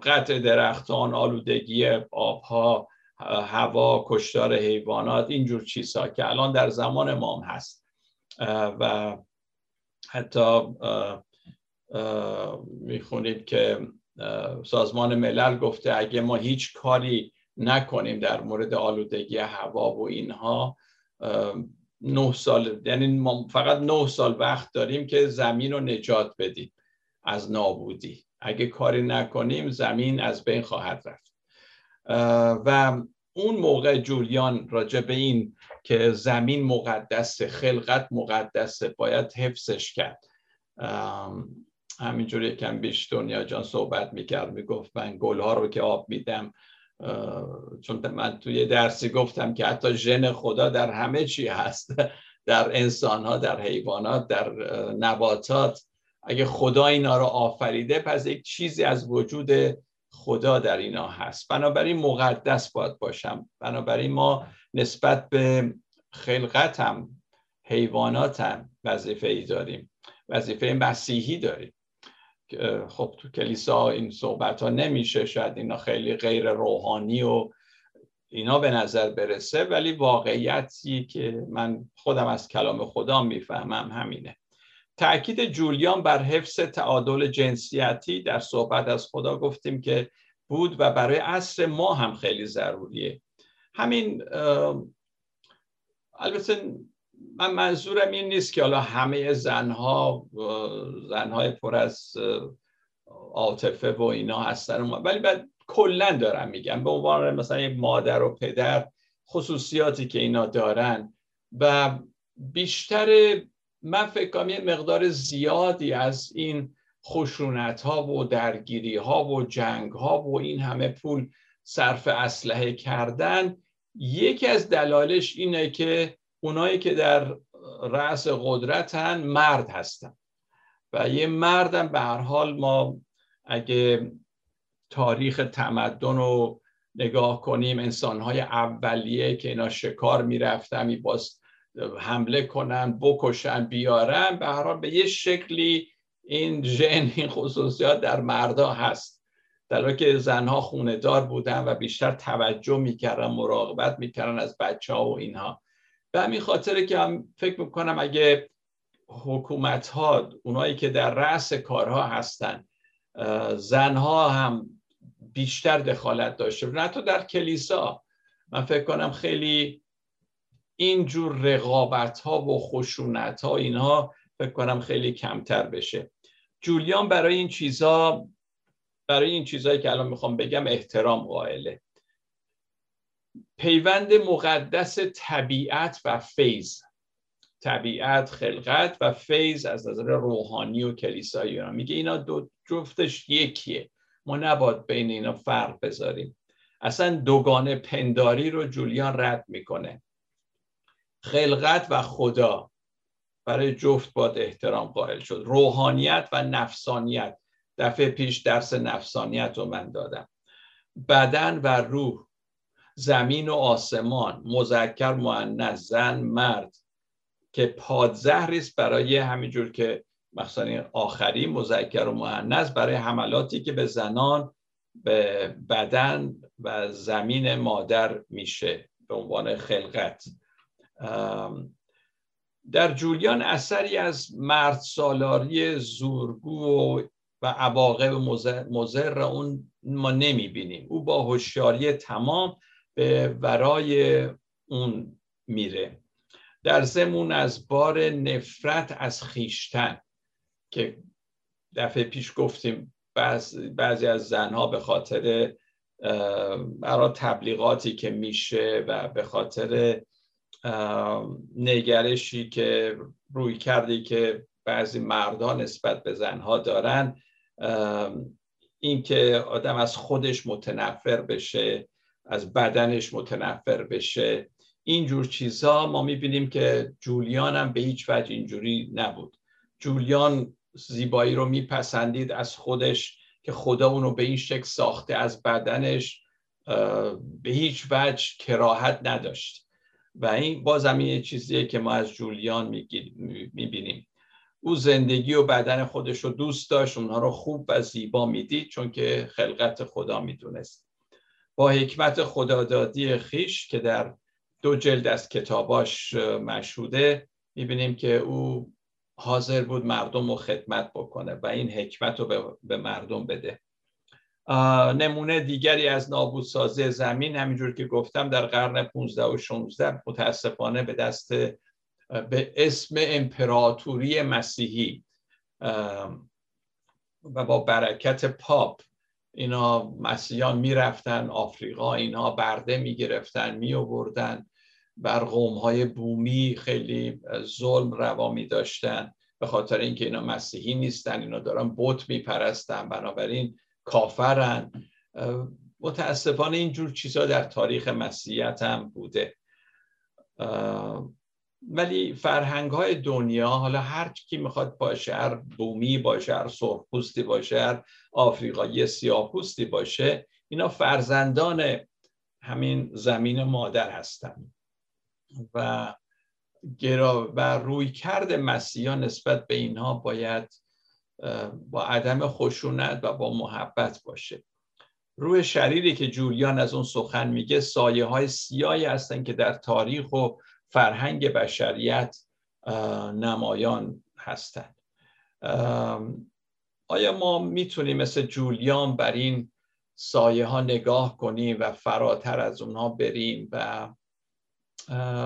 قطع درختان آلودگی آبها هوا کشتار حیوانات اینجور چیزها که الان در زمان ما هم هست. و حتی می‌خونید که سازمان ملل گفته اگه ما هیچ کاری نکنیم در مورد آلودگی هوا و اینها نه سال یعنی ما فقط نه سال وقت داریم که زمین رو نجات بدیم از نابودی. اگه کاری نکنیم زمین از بین خواهد رفت. و اون موقع جولیان راجع به این که زمین مقدسه خلقت مقدسه باید حفظش کرد. همینجور یکم بیش دنیا جان صحبت می‌کرد می‌گفت من گلها رو که آب میدم چون من توی درسی گفتم که حتی ژن خدا در همه چی هست در انسان ها در حیوانات در نباتات. اگه خدا اینا رو آفریده پس یک چیزی از وجود خدا در اینا هست. بنابراین مقدس باید باشم. بنابراین ما نسبت به خلقت هم حیوانات هم وظیفه ای داریم. وظیفه مسیحی داریم. خب تو کلیسا این صحبت ها نمیشه شاید اینا خیلی غیر روحانی و اینا به نظر برسه ولی واقعیتی که من خودم از کلام خدا می‌فهمم همینه. تاکید جولیان بر حفظ تعادل جنسیتی در صحبت از خدا گفتیم که بود و برای عصر ما هم خیلی ضروریه. همین البته من منظورم این نیست که حالا همه زنها زنهای پر از عاطفه و اینا هستن ولی بعد کلا دارم میگم به عنوان مثلا مادر و پدر خصوصیاتی که اینا دارن و بیشتر من فکر کنم یه مقدار زیادی از این خشونت ها و درگیری ها و جنگ ها و این همه پول صرف اسلحه کردن یکی از دلالش اینه که اونایی که در رأس قدرتن مرد هستن. و یه مردم به هر حال ما اگه تاریخ تمدن رو نگاه کنیم انسانهای اولیه که اینا شکار می‌رفتن باز حمله کنن بکشن بیارن به هر به یه شکلی این ژن این خصوصیات در مردا هست. در که زنها خونه دار بودن و بیشتر توجه می‌کردن مراقبت می‌کردن از بچه ها و اینها. به همین خاطر که هم فکر می‌کنم اگه حکومت ها اونایی که در رأس کارها هستن زنها هم بیشتر دخالت داشته نه تو در کلیسا. من فکر کنم خیلی اینجور رقابت ها و خشونت ها اینها فکر کنم خیلی کمتر بشه. جولیان برای این چیزا برای این چیزهایی که الان می‌خوام بگم احترام قائله. پیوند مقدس طبیعت و فیض. طبیعت خلقت و فیض از نظر روحانی و کلیسایی اینا میگه اینا دو جفتش یکیه. ما نباید بین اینا فرق بذاریم. اصلا دوگانه پنداری رو جولیان رد می‌کنه. خلقت و خدا برای جفت باید احترام قائل شد. روحانیت و نفسانیت. دفعه پیش درس نفسانیت رو من دادم. بدن و روح زمین و آسمان مذکر مؤنث زن مرد که پادزهری است برای همینجور که مثلا آخری مذکر و مؤنث برای حملاتی که به زنان به بدن و زمین مادر میشه به عنوان خلقت. در جولیان اثری از مرد سالاری زورگو و, و عواقب مزر اون ما نمی بینیم او با هوشیاری تمام به ورای اون میره. در زمون از بار نفرت از خیشتن که دفعه پیش گفتیم بعضی از زنها به خاطر برای تبلیغاتی که میشه و به خاطر نگرشی که روی کردی که بعضی مردان نسبت به زنها دارن. اینکه آدم از خودش متنفر بشه از بدنش متنفر بشه. اینجور چیزا ما می‌بینیم که جولیان هم به هیچ وجه اینجوری نبود. جولیان زیبایی رو میپسندید از خودش که خدا اونو به این شکل ساخته از بدنش به هیچ وجه کراهت نداشت. و این باز هم یه چیزیه که ما از جولیان می‌بینیم. او زندگی و بدن خودش رو دوست داشت اونها رو خوب و زیبا می‌دید چون که خلقت خدا می‌دونست. با حکمت خدادادی خیش که در دو جلد از کتاباش مشهوده می‌بینیم که او حاضر بود مردم رو خدمت بکنه و این حکمت رو به مردم بده. نمونه دیگری از نابودسازی زمین همینجور که گفتم در قرن 15 و 16 متاسفانه به دست به اسم امپراتوری مسیحی و با برکت پاپ. اینا مسیحیان می‌رفتن آفریقا اینها برده می‌گرفتن میوردن بر قوم های بومی خیلی ظلم روا می داشتن به خاطر اینکه اینا مسیحی نیستن اینا دارن بت میپرستن. بنابراین کافرن. متاسفانه اینجور چیزها در تاریخ مسیحیت هم بوده. ولی فرهنگ های دنیا حالا هر کی می‌خواد باشه هر بومی باشه هر سرخپوستی باشه هر آفریقایی سیاهپوستی باشه اینا فرزندان همین زمین مادر هستند و گرا و روی کرد مسیحا نسبت به اینها باید با عدم خشونت و با محبت باشه. روی شریری که جولیان از اون سخن میگه سایه های سیاهی هستن که در تاریخ و فرهنگ بشریت نمایان هستند آیا ما می‌تونیم مثل جولیان بر این سایه ها نگاه کنیم و فراتر از اونها بریم و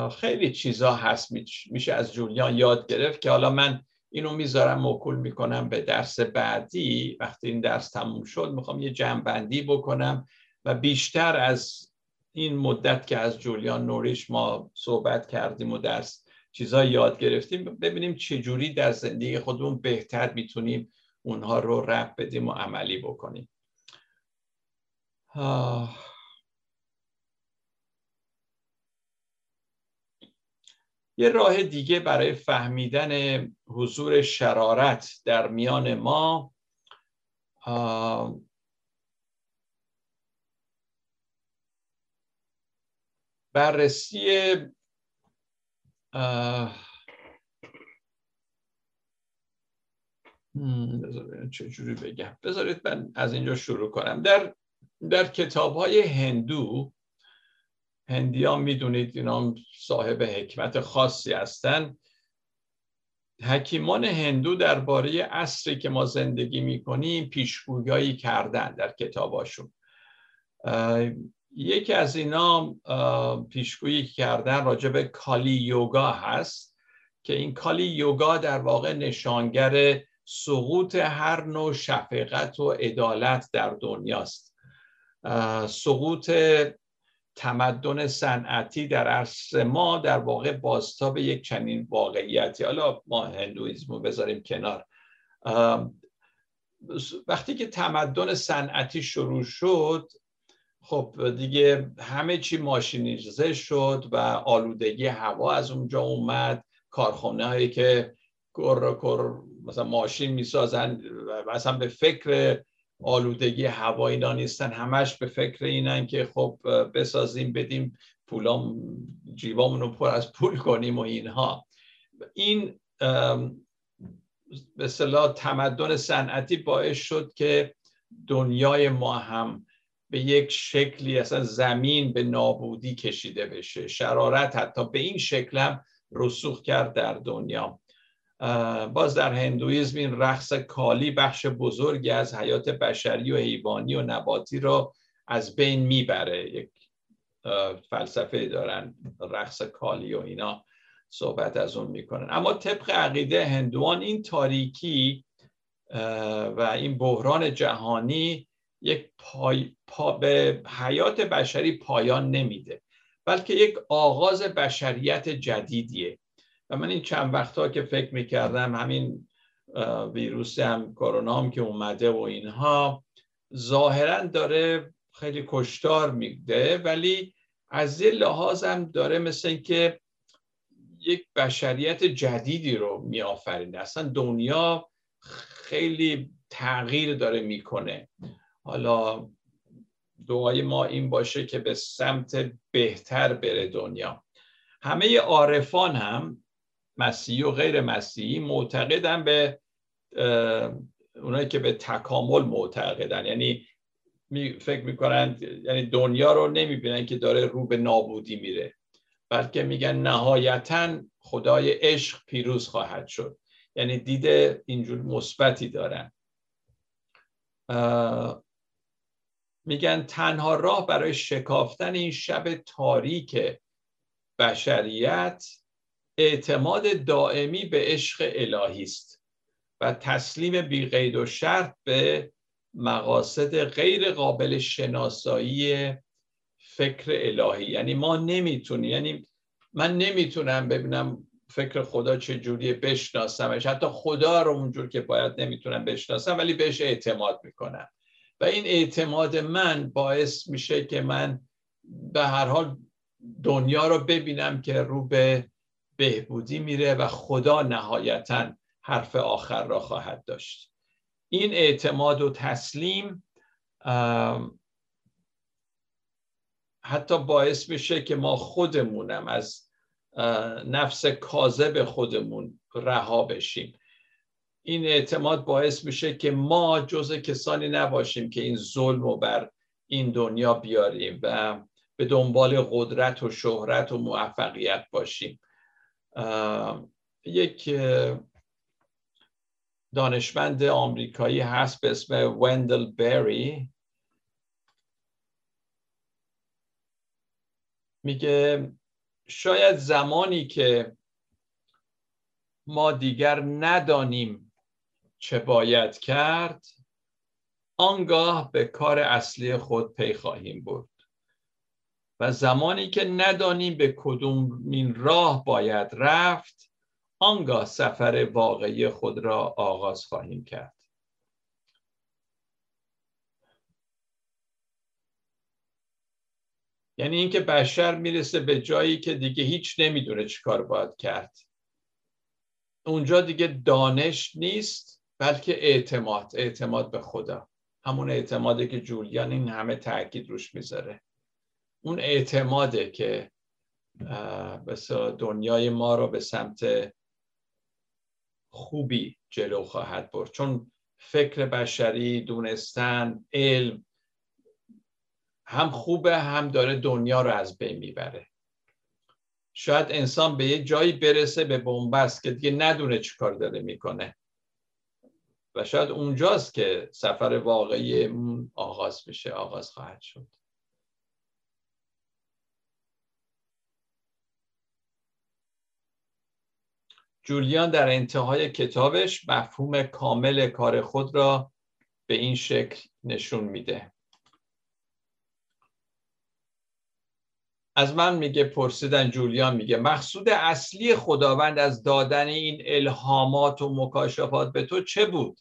خیلی چیزا هست میشه از جولیان یاد گرفت که حالا من اینو می‌ذارم موکول می‌کنم به درس بعدی. وقتی این درس تموم شد می‌خوام یه جمعبندی بکنم و بیشتر از این مدت که از جولیان نوریش ما صحبت کردیم و درس چیزا یاد گرفتیم ببینیم چجوری در زندگی خودمون بهتر می‌تونیم اونها رو رب بدیم و عملی بکنیم. یه راه دیگه برای فهمیدن حضور شرارت در میان ما بررسی چجوری بگم. بذارید من از اینجا شروع کنم. در در کتاب های هندو هندیان می‌دونید اینا صاحب حکمت خاصی هستن. حکیمان هندو درباره عصری که ما زندگی می‌کنیم پیشگویی کردن در کتاباشون. یکی از اینا پیشگویی کردن راجع به کالی یوگا هست که این کالی یوگا در واقع نشانگر سقوط هر نوع شفقت و عدالت در دنیاست. سقوط تمدن صنعتی در عصر ما در واقع بازتاب یک چنین واقعیتی. حالا ما هندویزم رو بذاریم کنار. وقتی که تمدن صنعتی شروع شد خب دیگه همه چی ماشینیزه شد و آلودگی هوا از اونجا اومد. کارخانه هایی که کر کر مثلا ماشین می‌سازن و اصلا به فکر آلودگی هوا اینا نیستن. همش به فکر اینن که خب بسازیم بدیم پولام جیبامون رو پر از پول کنیم و اینها. این به صلاح تمدن صنعتی باعث شد که دنیای ما هم به یک شکلی اصلا زمین به نابودی کشیده بشه. شرارت حتی به این شکل هم رسوخ کرد در دنیا. باز در هندویزم این رقص کالی بخش بزرگی از حیات بشری و حیوانی و نباتی رو از بین می‌بره. یک فلسفه دارن رقص کالی و اینا صحبت از اون می‌کنن. اما طبق عقیده هندوان این تاریکی و این بحران جهانی یک پای، پا به حیات بشری پایان نمیده بلکه یک آغاز بشریت جدیدیه. من این چند وقتا که فکر می‌کردم همین ویروس هم کرونا هم که اومده و اینها ظاهرا داره خیلی کشتار میده ولی از این لحاظ هم داره مثل اینکه یک بشریت جدیدی رو میآفرینه اصلا دنیا خیلی تغییر داره می‌کنه. حالا دعای ما این باشه که به سمت بهتر بره دنیا. همه عارفان هم مسیحی و غیر مسیحی معتقدن به اونایی که به تکامل معتقدن. یعنی فکر می‌کنن یعنی دنیا رو نمی‌بینن که داره رو به نابودی میره. بلکه میگن نهایتا خدای عشق پیروز خواهد شد. یعنی دیده اینجور مثبتی دارن. میگن تنها راه برای شکافتن این شب تاریک بشریت اعتماد دائمی به عشق الهی است و تسلیم بی قید و شرط به مقاصد غیر قابل شناسایی فکر الهی. یعنی ما نمی‌تونیم یعنی من نمی‌تونم ببینم فکر خدا چه جوریه بشناسمش. حتی خدا رو اونجور که باید نمی‌تونم بشناسم ولی بهش اعتماد می‌کنم. و این اعتماد من باعث میشه که من به هر حال دنیا رو ببینم که رو به بهبودی میره و خدا نهایتا حرف آخر را خواهد داشت. این اعتماد و تسلیم حتی باعث میشه که ما خودمونم از نفس کاذب خودمون رها بشیم. این اعتماد باعث میشه که ما جز کسانی نباشیم که این ظلم رو بر این دنیا بیاریم و به دنبال قدرت و شهرت و موفقیت باشیم. یک دانشمند آمریکایی هست به اسم وندل بری. میگه شاید زمانی که ما دیگر ندانیم چه باید کرد آنگاه به کار اصلی خود پی خواهیم برد. و زمانی که ندانیم به کدوم این راه باید رفت آنگاه سفر واقعی خود را آغاز خواهیم کرد. یعنی اینکه بشر می‌رسه به جایی که دیگه هیچ نمی‌دونه چیکار باید کرد. اونجا دیگه دانش نیست بلکه اعتماد اعتماد به خدا. همون اعتماده که جولیان این همه تاکید روش می‌ذاره. اون اعتماده که دنیای ما رو به سمت خوبی جلو خواهد برد. چون فکر بشری دونستن علم هم خوبه هم داره دنیا رو از بین می‌بره. شاید انسان به یه جایی برسه به بنبست که دیگه ندونه چی کار داره می‌کنه. و شاید اونجاست که سفر واقعی آغاز میشه آغاز خواهد شد. جولیان در انتهای کتابش مفهوم کامل کار خود را به این شکل نشون میده. از من میگه پرسیدن جولیان میگه مقصود اصلی خداوند از دادن این الهامات و مکاشفات به تو چه بود؟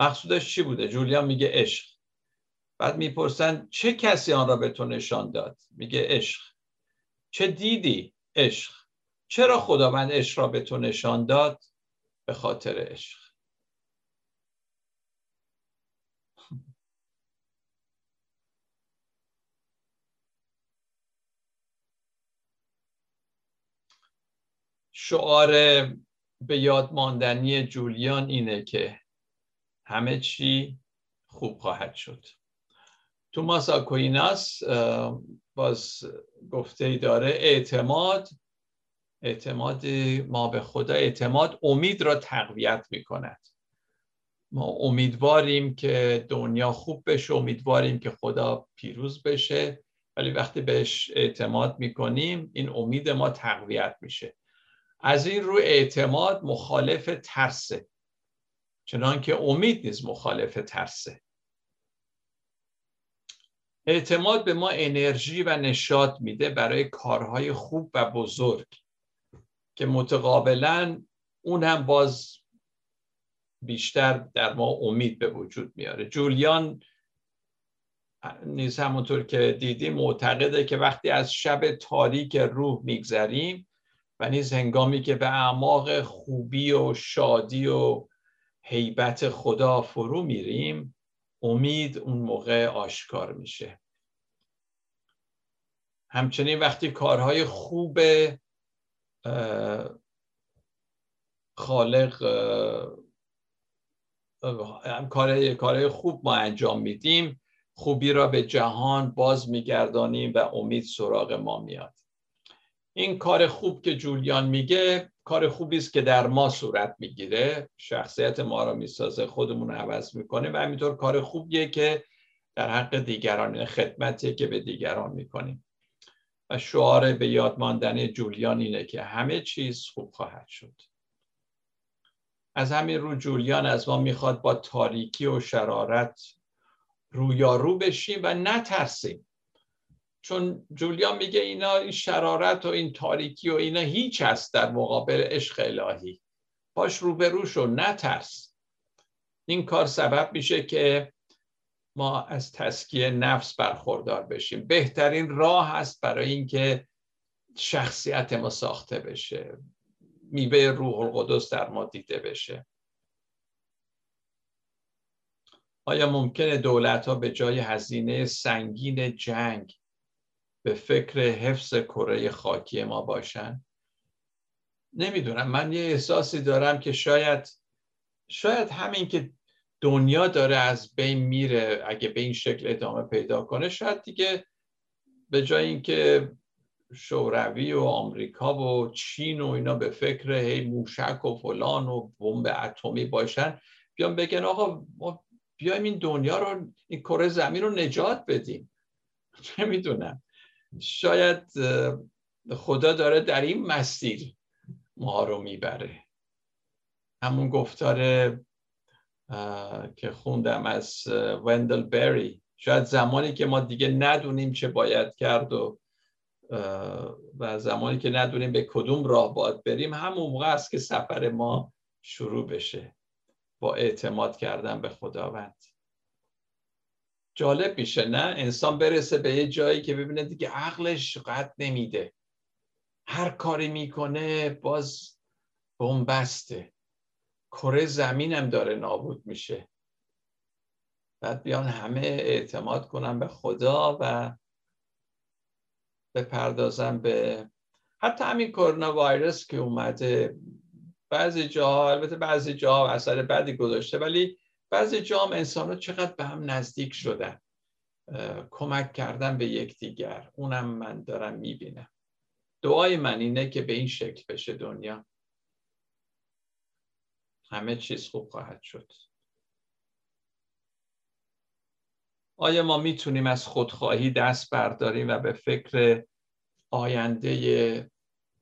مقصودش چی بوده؟ جولیان میگه عشق. بعد می‌پرسن چه کسی آن را به تو نشان داد؟ میگه عشق. چه دیدی؟ عشق. چرا خداوند عشق را به تو نشان داد؟ به خاطر عشق. شعار به یاد ماندنی جولیان اینه که همه چی خوب خواهد شد. توماس آکویناس باز گفته داره اعتماد اعتماد ما به خدا اعتماد امید را تقویت می کند ما امیدواریم که دنیا خوب بشه امیدواریم که خدا پیروز بشه ولی وقتی بهش اعتماد می‌کنیم این امید ما تقویت میشه. از این رو اعتماد مخالف ترسه. چنان که امید نیز مخالف ترسه. اعتماد به ما انرژی و نشاط میده برای کارهای خوب و بزرگ. که متقابلا اون هم باز بیشتر در ما امید به وجود میاره. جولیان نیز همونطور که دیدیم معتقده که وقتی از شب تاریک روح میگذریم و نیز هنگامی که به اعماق خوبی و شادی و حیبت خدا فرو میریم امید اون موقع آشکار میشه. همچنین وقتی کارهای خوب خالق کارهای خوب ما انجام میدیم. خوبی را به جهان باز میگردانیم و امید سراغ ما میاد. این کار خوب که جولیان میگه کار خوبی است که در ما صورت می‌گیره. شخصیت ما را می‌سازه خودمون رو عوض می‌کنه و همینطور کار خوبیه که در حق دیگران خدمتیه که به دیگران می‌کنیم. و شعار به یاد ماندن جولیان اینه که همه چیز خوب خواهد شد. از همین رو جولیان از ما می‌خواد با تاریکی و شرارت رویارو بشیم و نترسیم. چون جولیان میگه اینا این شرارت و این تاریکی و اینا هیچ هست در مقابل عشق الهی. باش روبرو شو نترس. این کار سبب میشه که ما از تسکیه نفس برخوردار بشیم. بهترین راه هست برای اینکه شخصیت ما ساخته بشه. میوه روح القدس در ما دیده بشه. آیا ممکنه دولت ها به جای هزینه سنگین جنگ به فکر حفظ کره خاکی ما باشن؟ نمی‌دونم. من یه احساسی دارم که شاید شاید همین که دنیا داره از بین میره اگه به این شکل ادامه پیدا کنه شاید دیگه به جای اینکه شوروی و آمریکا و چین و اینا به فکر هی موشک و فلان و بمب اتمی باشن بیان بگن آقا ما بیایم این دنیا رو این کره زمین رو نجات بدیم. نمی‌دونم. شاید خدا داره در این مسیر ما رو می‌بره. همون گفتار که خوندم از وندل بری شاید زمانی که ما دیگه ندونیم چه باید کرد و و زمانی که ندونیم به کدوم راه باید بریم همون موقع است که سفر ما شروع بشه. با اعتماد کردن به خداوند. جالب میشه نه؟ انسان برسه به یه جایی که ببینه دیگه عقلش قد نمیده. هر کاری می‌کنه باز بنبسته. کره زمینم داره نابود میشه. بعد بیان همه اعتماد کنن به خدا و بپردازن به حتی همین کرونا ویروس که اومده. بعضی جاها البته بعضی جاها اثر بدی گذاشته ولی بعضی جا هم انسان ها چقدر به هم نزدیک شدن. کمک کردن به یکدیگر. اونم من دارم می‌بینم. دعای من اینه که به این شکل بشه دنیا. همه چیز خوب خواهد شد. آیا ما می‌تونیم از خودخواهی دست برداریم و به فکر آینده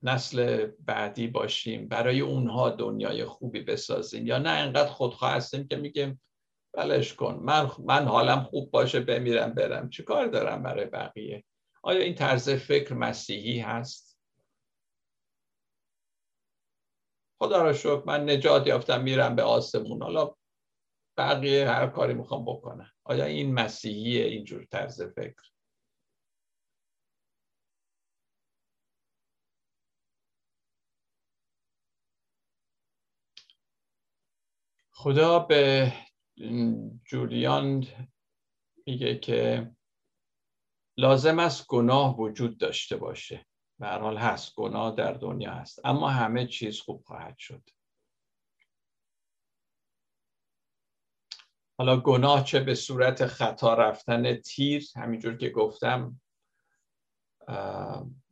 نسل بعدی باشیم برای اونها دنیای خوبی بسازیم؟ یا نه انقدر خودخواه هستیم که میگیم بلش کن من, من حالم خوب باشه بمیرم برم. چه کار دارم برای بقیه؟ آیا این طرز فکر مسیحی هست؟ خدا را شکر من نجات یافتم میرم به آسمون. حالا بقیه هر کاری می‌خوام بکنم. آیا این مسیحیه؟ اینجور طرز فکر. خدا به جولیان میگه که لازم است گناه وجود داشته باشه. به حال هست گناه در دنیا هست. اما همه چیز خوب خواهد شد. حالا گناه چه به صورت خطا رفتن تیر؟ همینجور که گفتم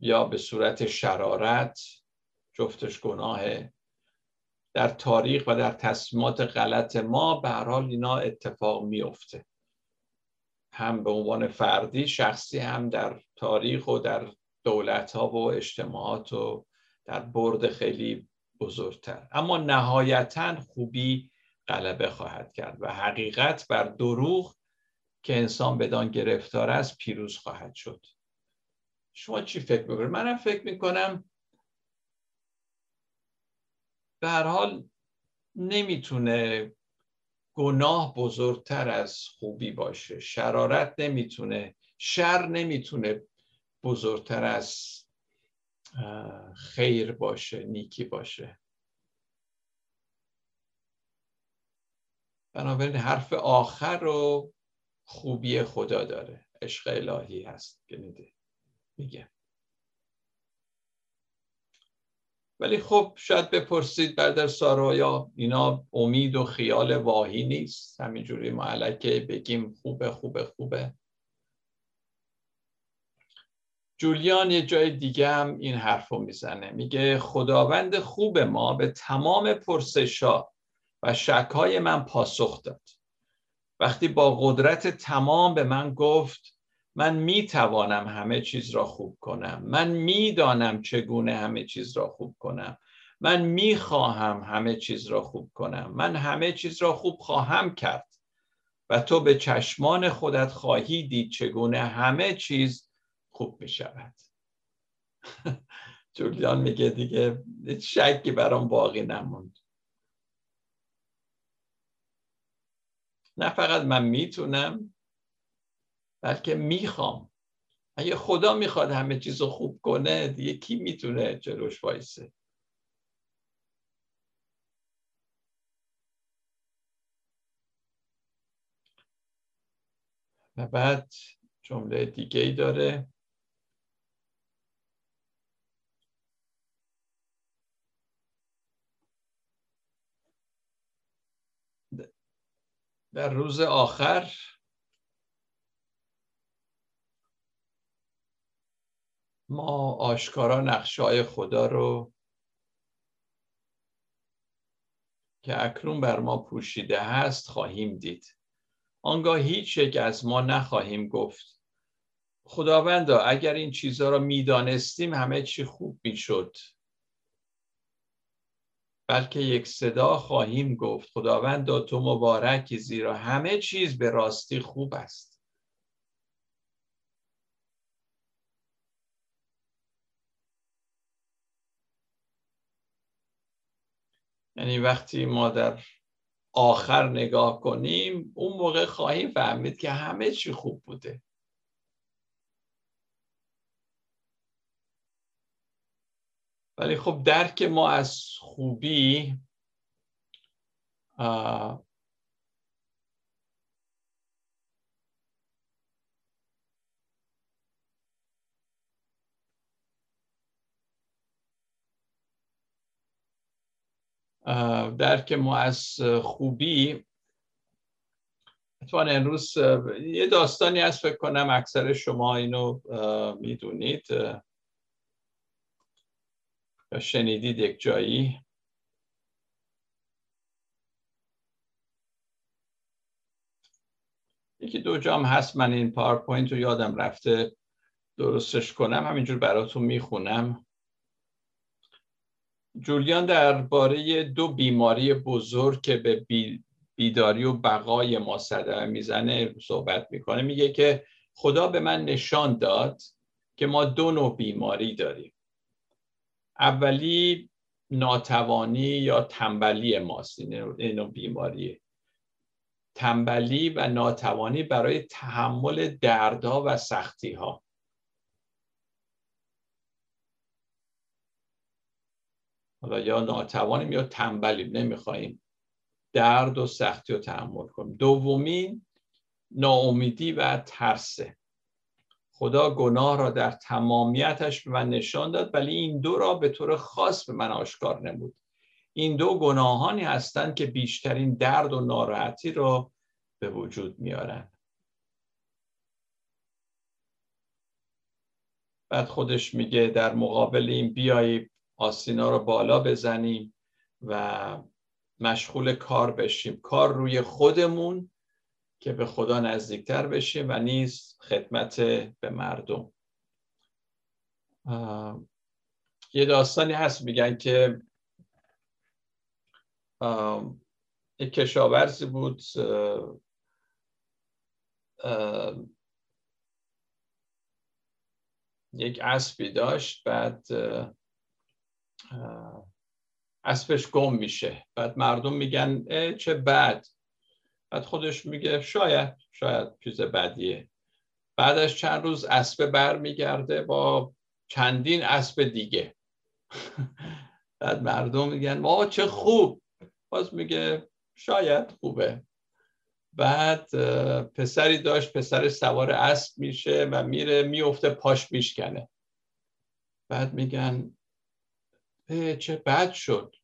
یا به صورت شرارت جفتش گناهه در تاریخ و در تصمیمات غلط ما به هر حال اینا اتفاق میفته هم به عنوان فردی شخصی هم در تاریخ و در دولت ها و اجتماعات و در برد خیلی بزرگتر. اما نهایتا خوبی غلبه خواهد کرد و حقیقت بر دروغ که انسان بدان گرفتار است پیروز خواهد شد. شما چی فکر می‌کنید؟ منم فکر می‌کنم به هر حال نمی‌تونه گناه بزرگتر از خوبی باشه. شرارت نمی‌تونه شر نمی‌تونه بزرگتر از خیر باشه نیکی باشه. بنابراین حرف آخر رو خوبی خدا داره. عشق الهی هست. گنیده میگه. ولی خب شاید بپرسید برادر سارا یا اینا امید و خیال واهی نیست؟ همینجوری ما علکه بگیم خوبه خوبه خوبه. جولیان یه جای دیگه هم این حرف رو می‌زنه. میگه خداوند خوب ما به تمام پرسشا و شکهای من پاسخ داد. وقتی با قدرت تمام به من گفت من می توانم همه چیز را خوب کنم. من می‌دانم چگونه همه چیز را خوب کنم. من می خواهم همه چیز را خوب کنم. من همه چیز را خوب خواهم کرد. و تو به چشمان خودت خواهی دید چگونه همه چیز خوب می شود جولیان میگه دیگه شکی برام باقی نموند. نه فقط من می‌تونم بلکه می‌خوام. اگه خدا می‌خواد همه چیز رو خوب کنه دیگه کی می‌تونه جلوش وایسه؟ و بعد جمله دیگه ای داره. در روز آخر. ما آشکارا نقشه خدا رو که اکنون بر ما پوشیده هست خواهیم دید. آنگاه هیچ یک از ما نخواهیم گفت. خداوندا اگر این چیزها را می‌دانستیم همه چی خوب می‌شد. بلکه یک صدا خواهیم گفت. خداوندا تو مبارکی زیرا همه چیز به راستی خوب است. یعنی وقتی ما در آخر نگاه کنیم اون موقع خواهیم فهمید که همه چی خوب بوده. ولی خب درک ما از خوبی درک ما از خوبی. اتفاقا امروز یه داستانی هست فکر کنم اکثر شما اینو می‌دونید. یا شنیدید یک جایی؟ یکی دو جام هست من این پاورپوینت رو یادم رفته. درستش کنم همینجور براتون می‌خونم. جولیان درباره دو بیماری بزرگ که به بیداری و بقای ما صدمه می‌زنه صحبت می‌کنه میگه که خدا به من نشان داد که ما دو نوع بیماری داریم. اولی ناتوانی یا تنبلی ماست. این نوع بیماریه. تنبلی و ناتوانی برای تحمل دردها و سختی ها حالا یا ناتوانیم یا تنبلیم نمی‌خواهیم درد و سختی رو تحمل کنیم. دومین ناامیدی و ترسه خدا گناه را در تمامیتش به من نشان داد ولی این دو را به طور خاص به من آشکار نمود. این دو گناهانی هستند که بیشترین درد و ناراحتی را به وجود میارن بعد خودش میگه در مقابل این بیای آسینا رو بالا بزنیم و مشغول کار بشیم. کار روی خودمون که به خدا نزدیکتر بشیم و نیز خدمت به مردم. یه داستانی هست میگن که یک کشاورزی بود یک اسبی داشت بعد اسبش گم میشه. بعد مردم میگن چه بد. بعد خودش میگه شاید شاید چیز بدیه. بعدش چند روز اسب بر میگرده با چندین اسب دیگه. بعد مردم میگن ما چه خوب. باز میگه شاید خوبه. بعد پسری داشت پسر سوار اسب میشه و میره میفته پاش میشکنه. بعد میگن چه بد شد.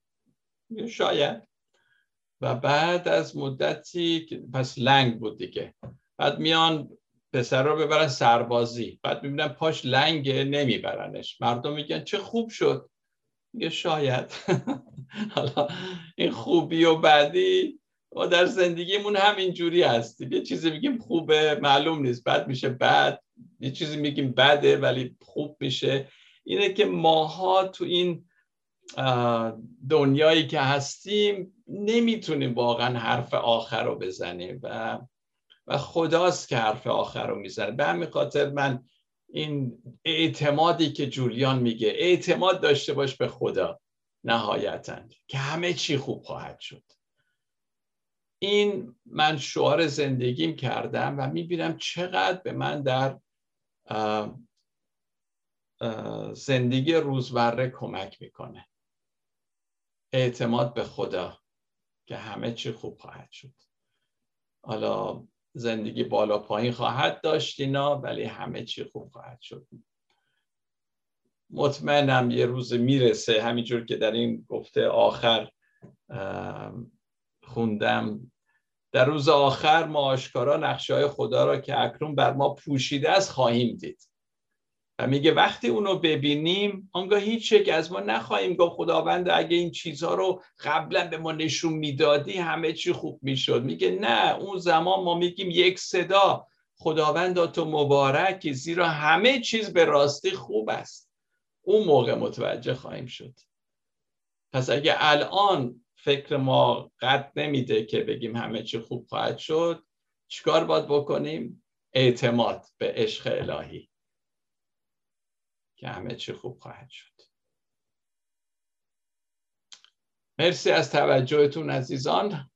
شاید. و بعد از مدتی پس لنگ بود دیگه. بعد میان پسر رو ببرن سربازی. بعد می‌بینن پاش لنگه نمیبرنش. مردم میگن چه خوب شد. میگه شاید. حالا این خوبی و بعدی ما در زندگیمون همین جوری هستیم یه چیزی میگیم خوبه معلوم نیست. بعد میشه بد. یه چیزی میگیم بده ولی خوب میشه. اینه که ماها تو این دنیایی که هستیم نمی‌تونیم واقعا حرف آخر رو بزنیم و و خداست که حرف آخر رو می‌زنه. به همین خاطر من این اعتمادی که جولیان میگه اعتماد داشته باش به خدا نهایتا که همه چی خوب خواهد شد. این من شعار زندگیم کردم و می‌بینم چقدر به من در زندگی روزمره کمک می‌کنه. اعتماد به خدا که همه چی خوب خواهد شد. حالا زندگی بالا پایین خواهد داشت اینا ولی همه چی خوب خواهد شد. مطمئنم یه روز می‌رسه همینجور که در این گفته آخر خوندم. در روز آخر ما آشکارا نقشه های خدا را که اکنون بر ما پوشیده است خواهیم دید. و میگه وقتی اونو ببینیم آنگاه هیچ یک از ما نخواهیم گفت خداوند اگه این چیزها رو قبلا به ما نشون می‌دادی همه چی خوب می‌شد. میگه نه اون زمان ما میگیم یک صدا خداوند تو مبارک زیرا همه چیز به راستی خوب است. اون موقع متوجه خواهیم شد. پس اگه الان فکر ما قد نمیده که بگیم همه چی خوب خواهد شد چیکار باید بکنیم؟ اعتماد به عشق الهی. که همه چی خوب خواهد شد. مرسی از توجهتون عزیزان.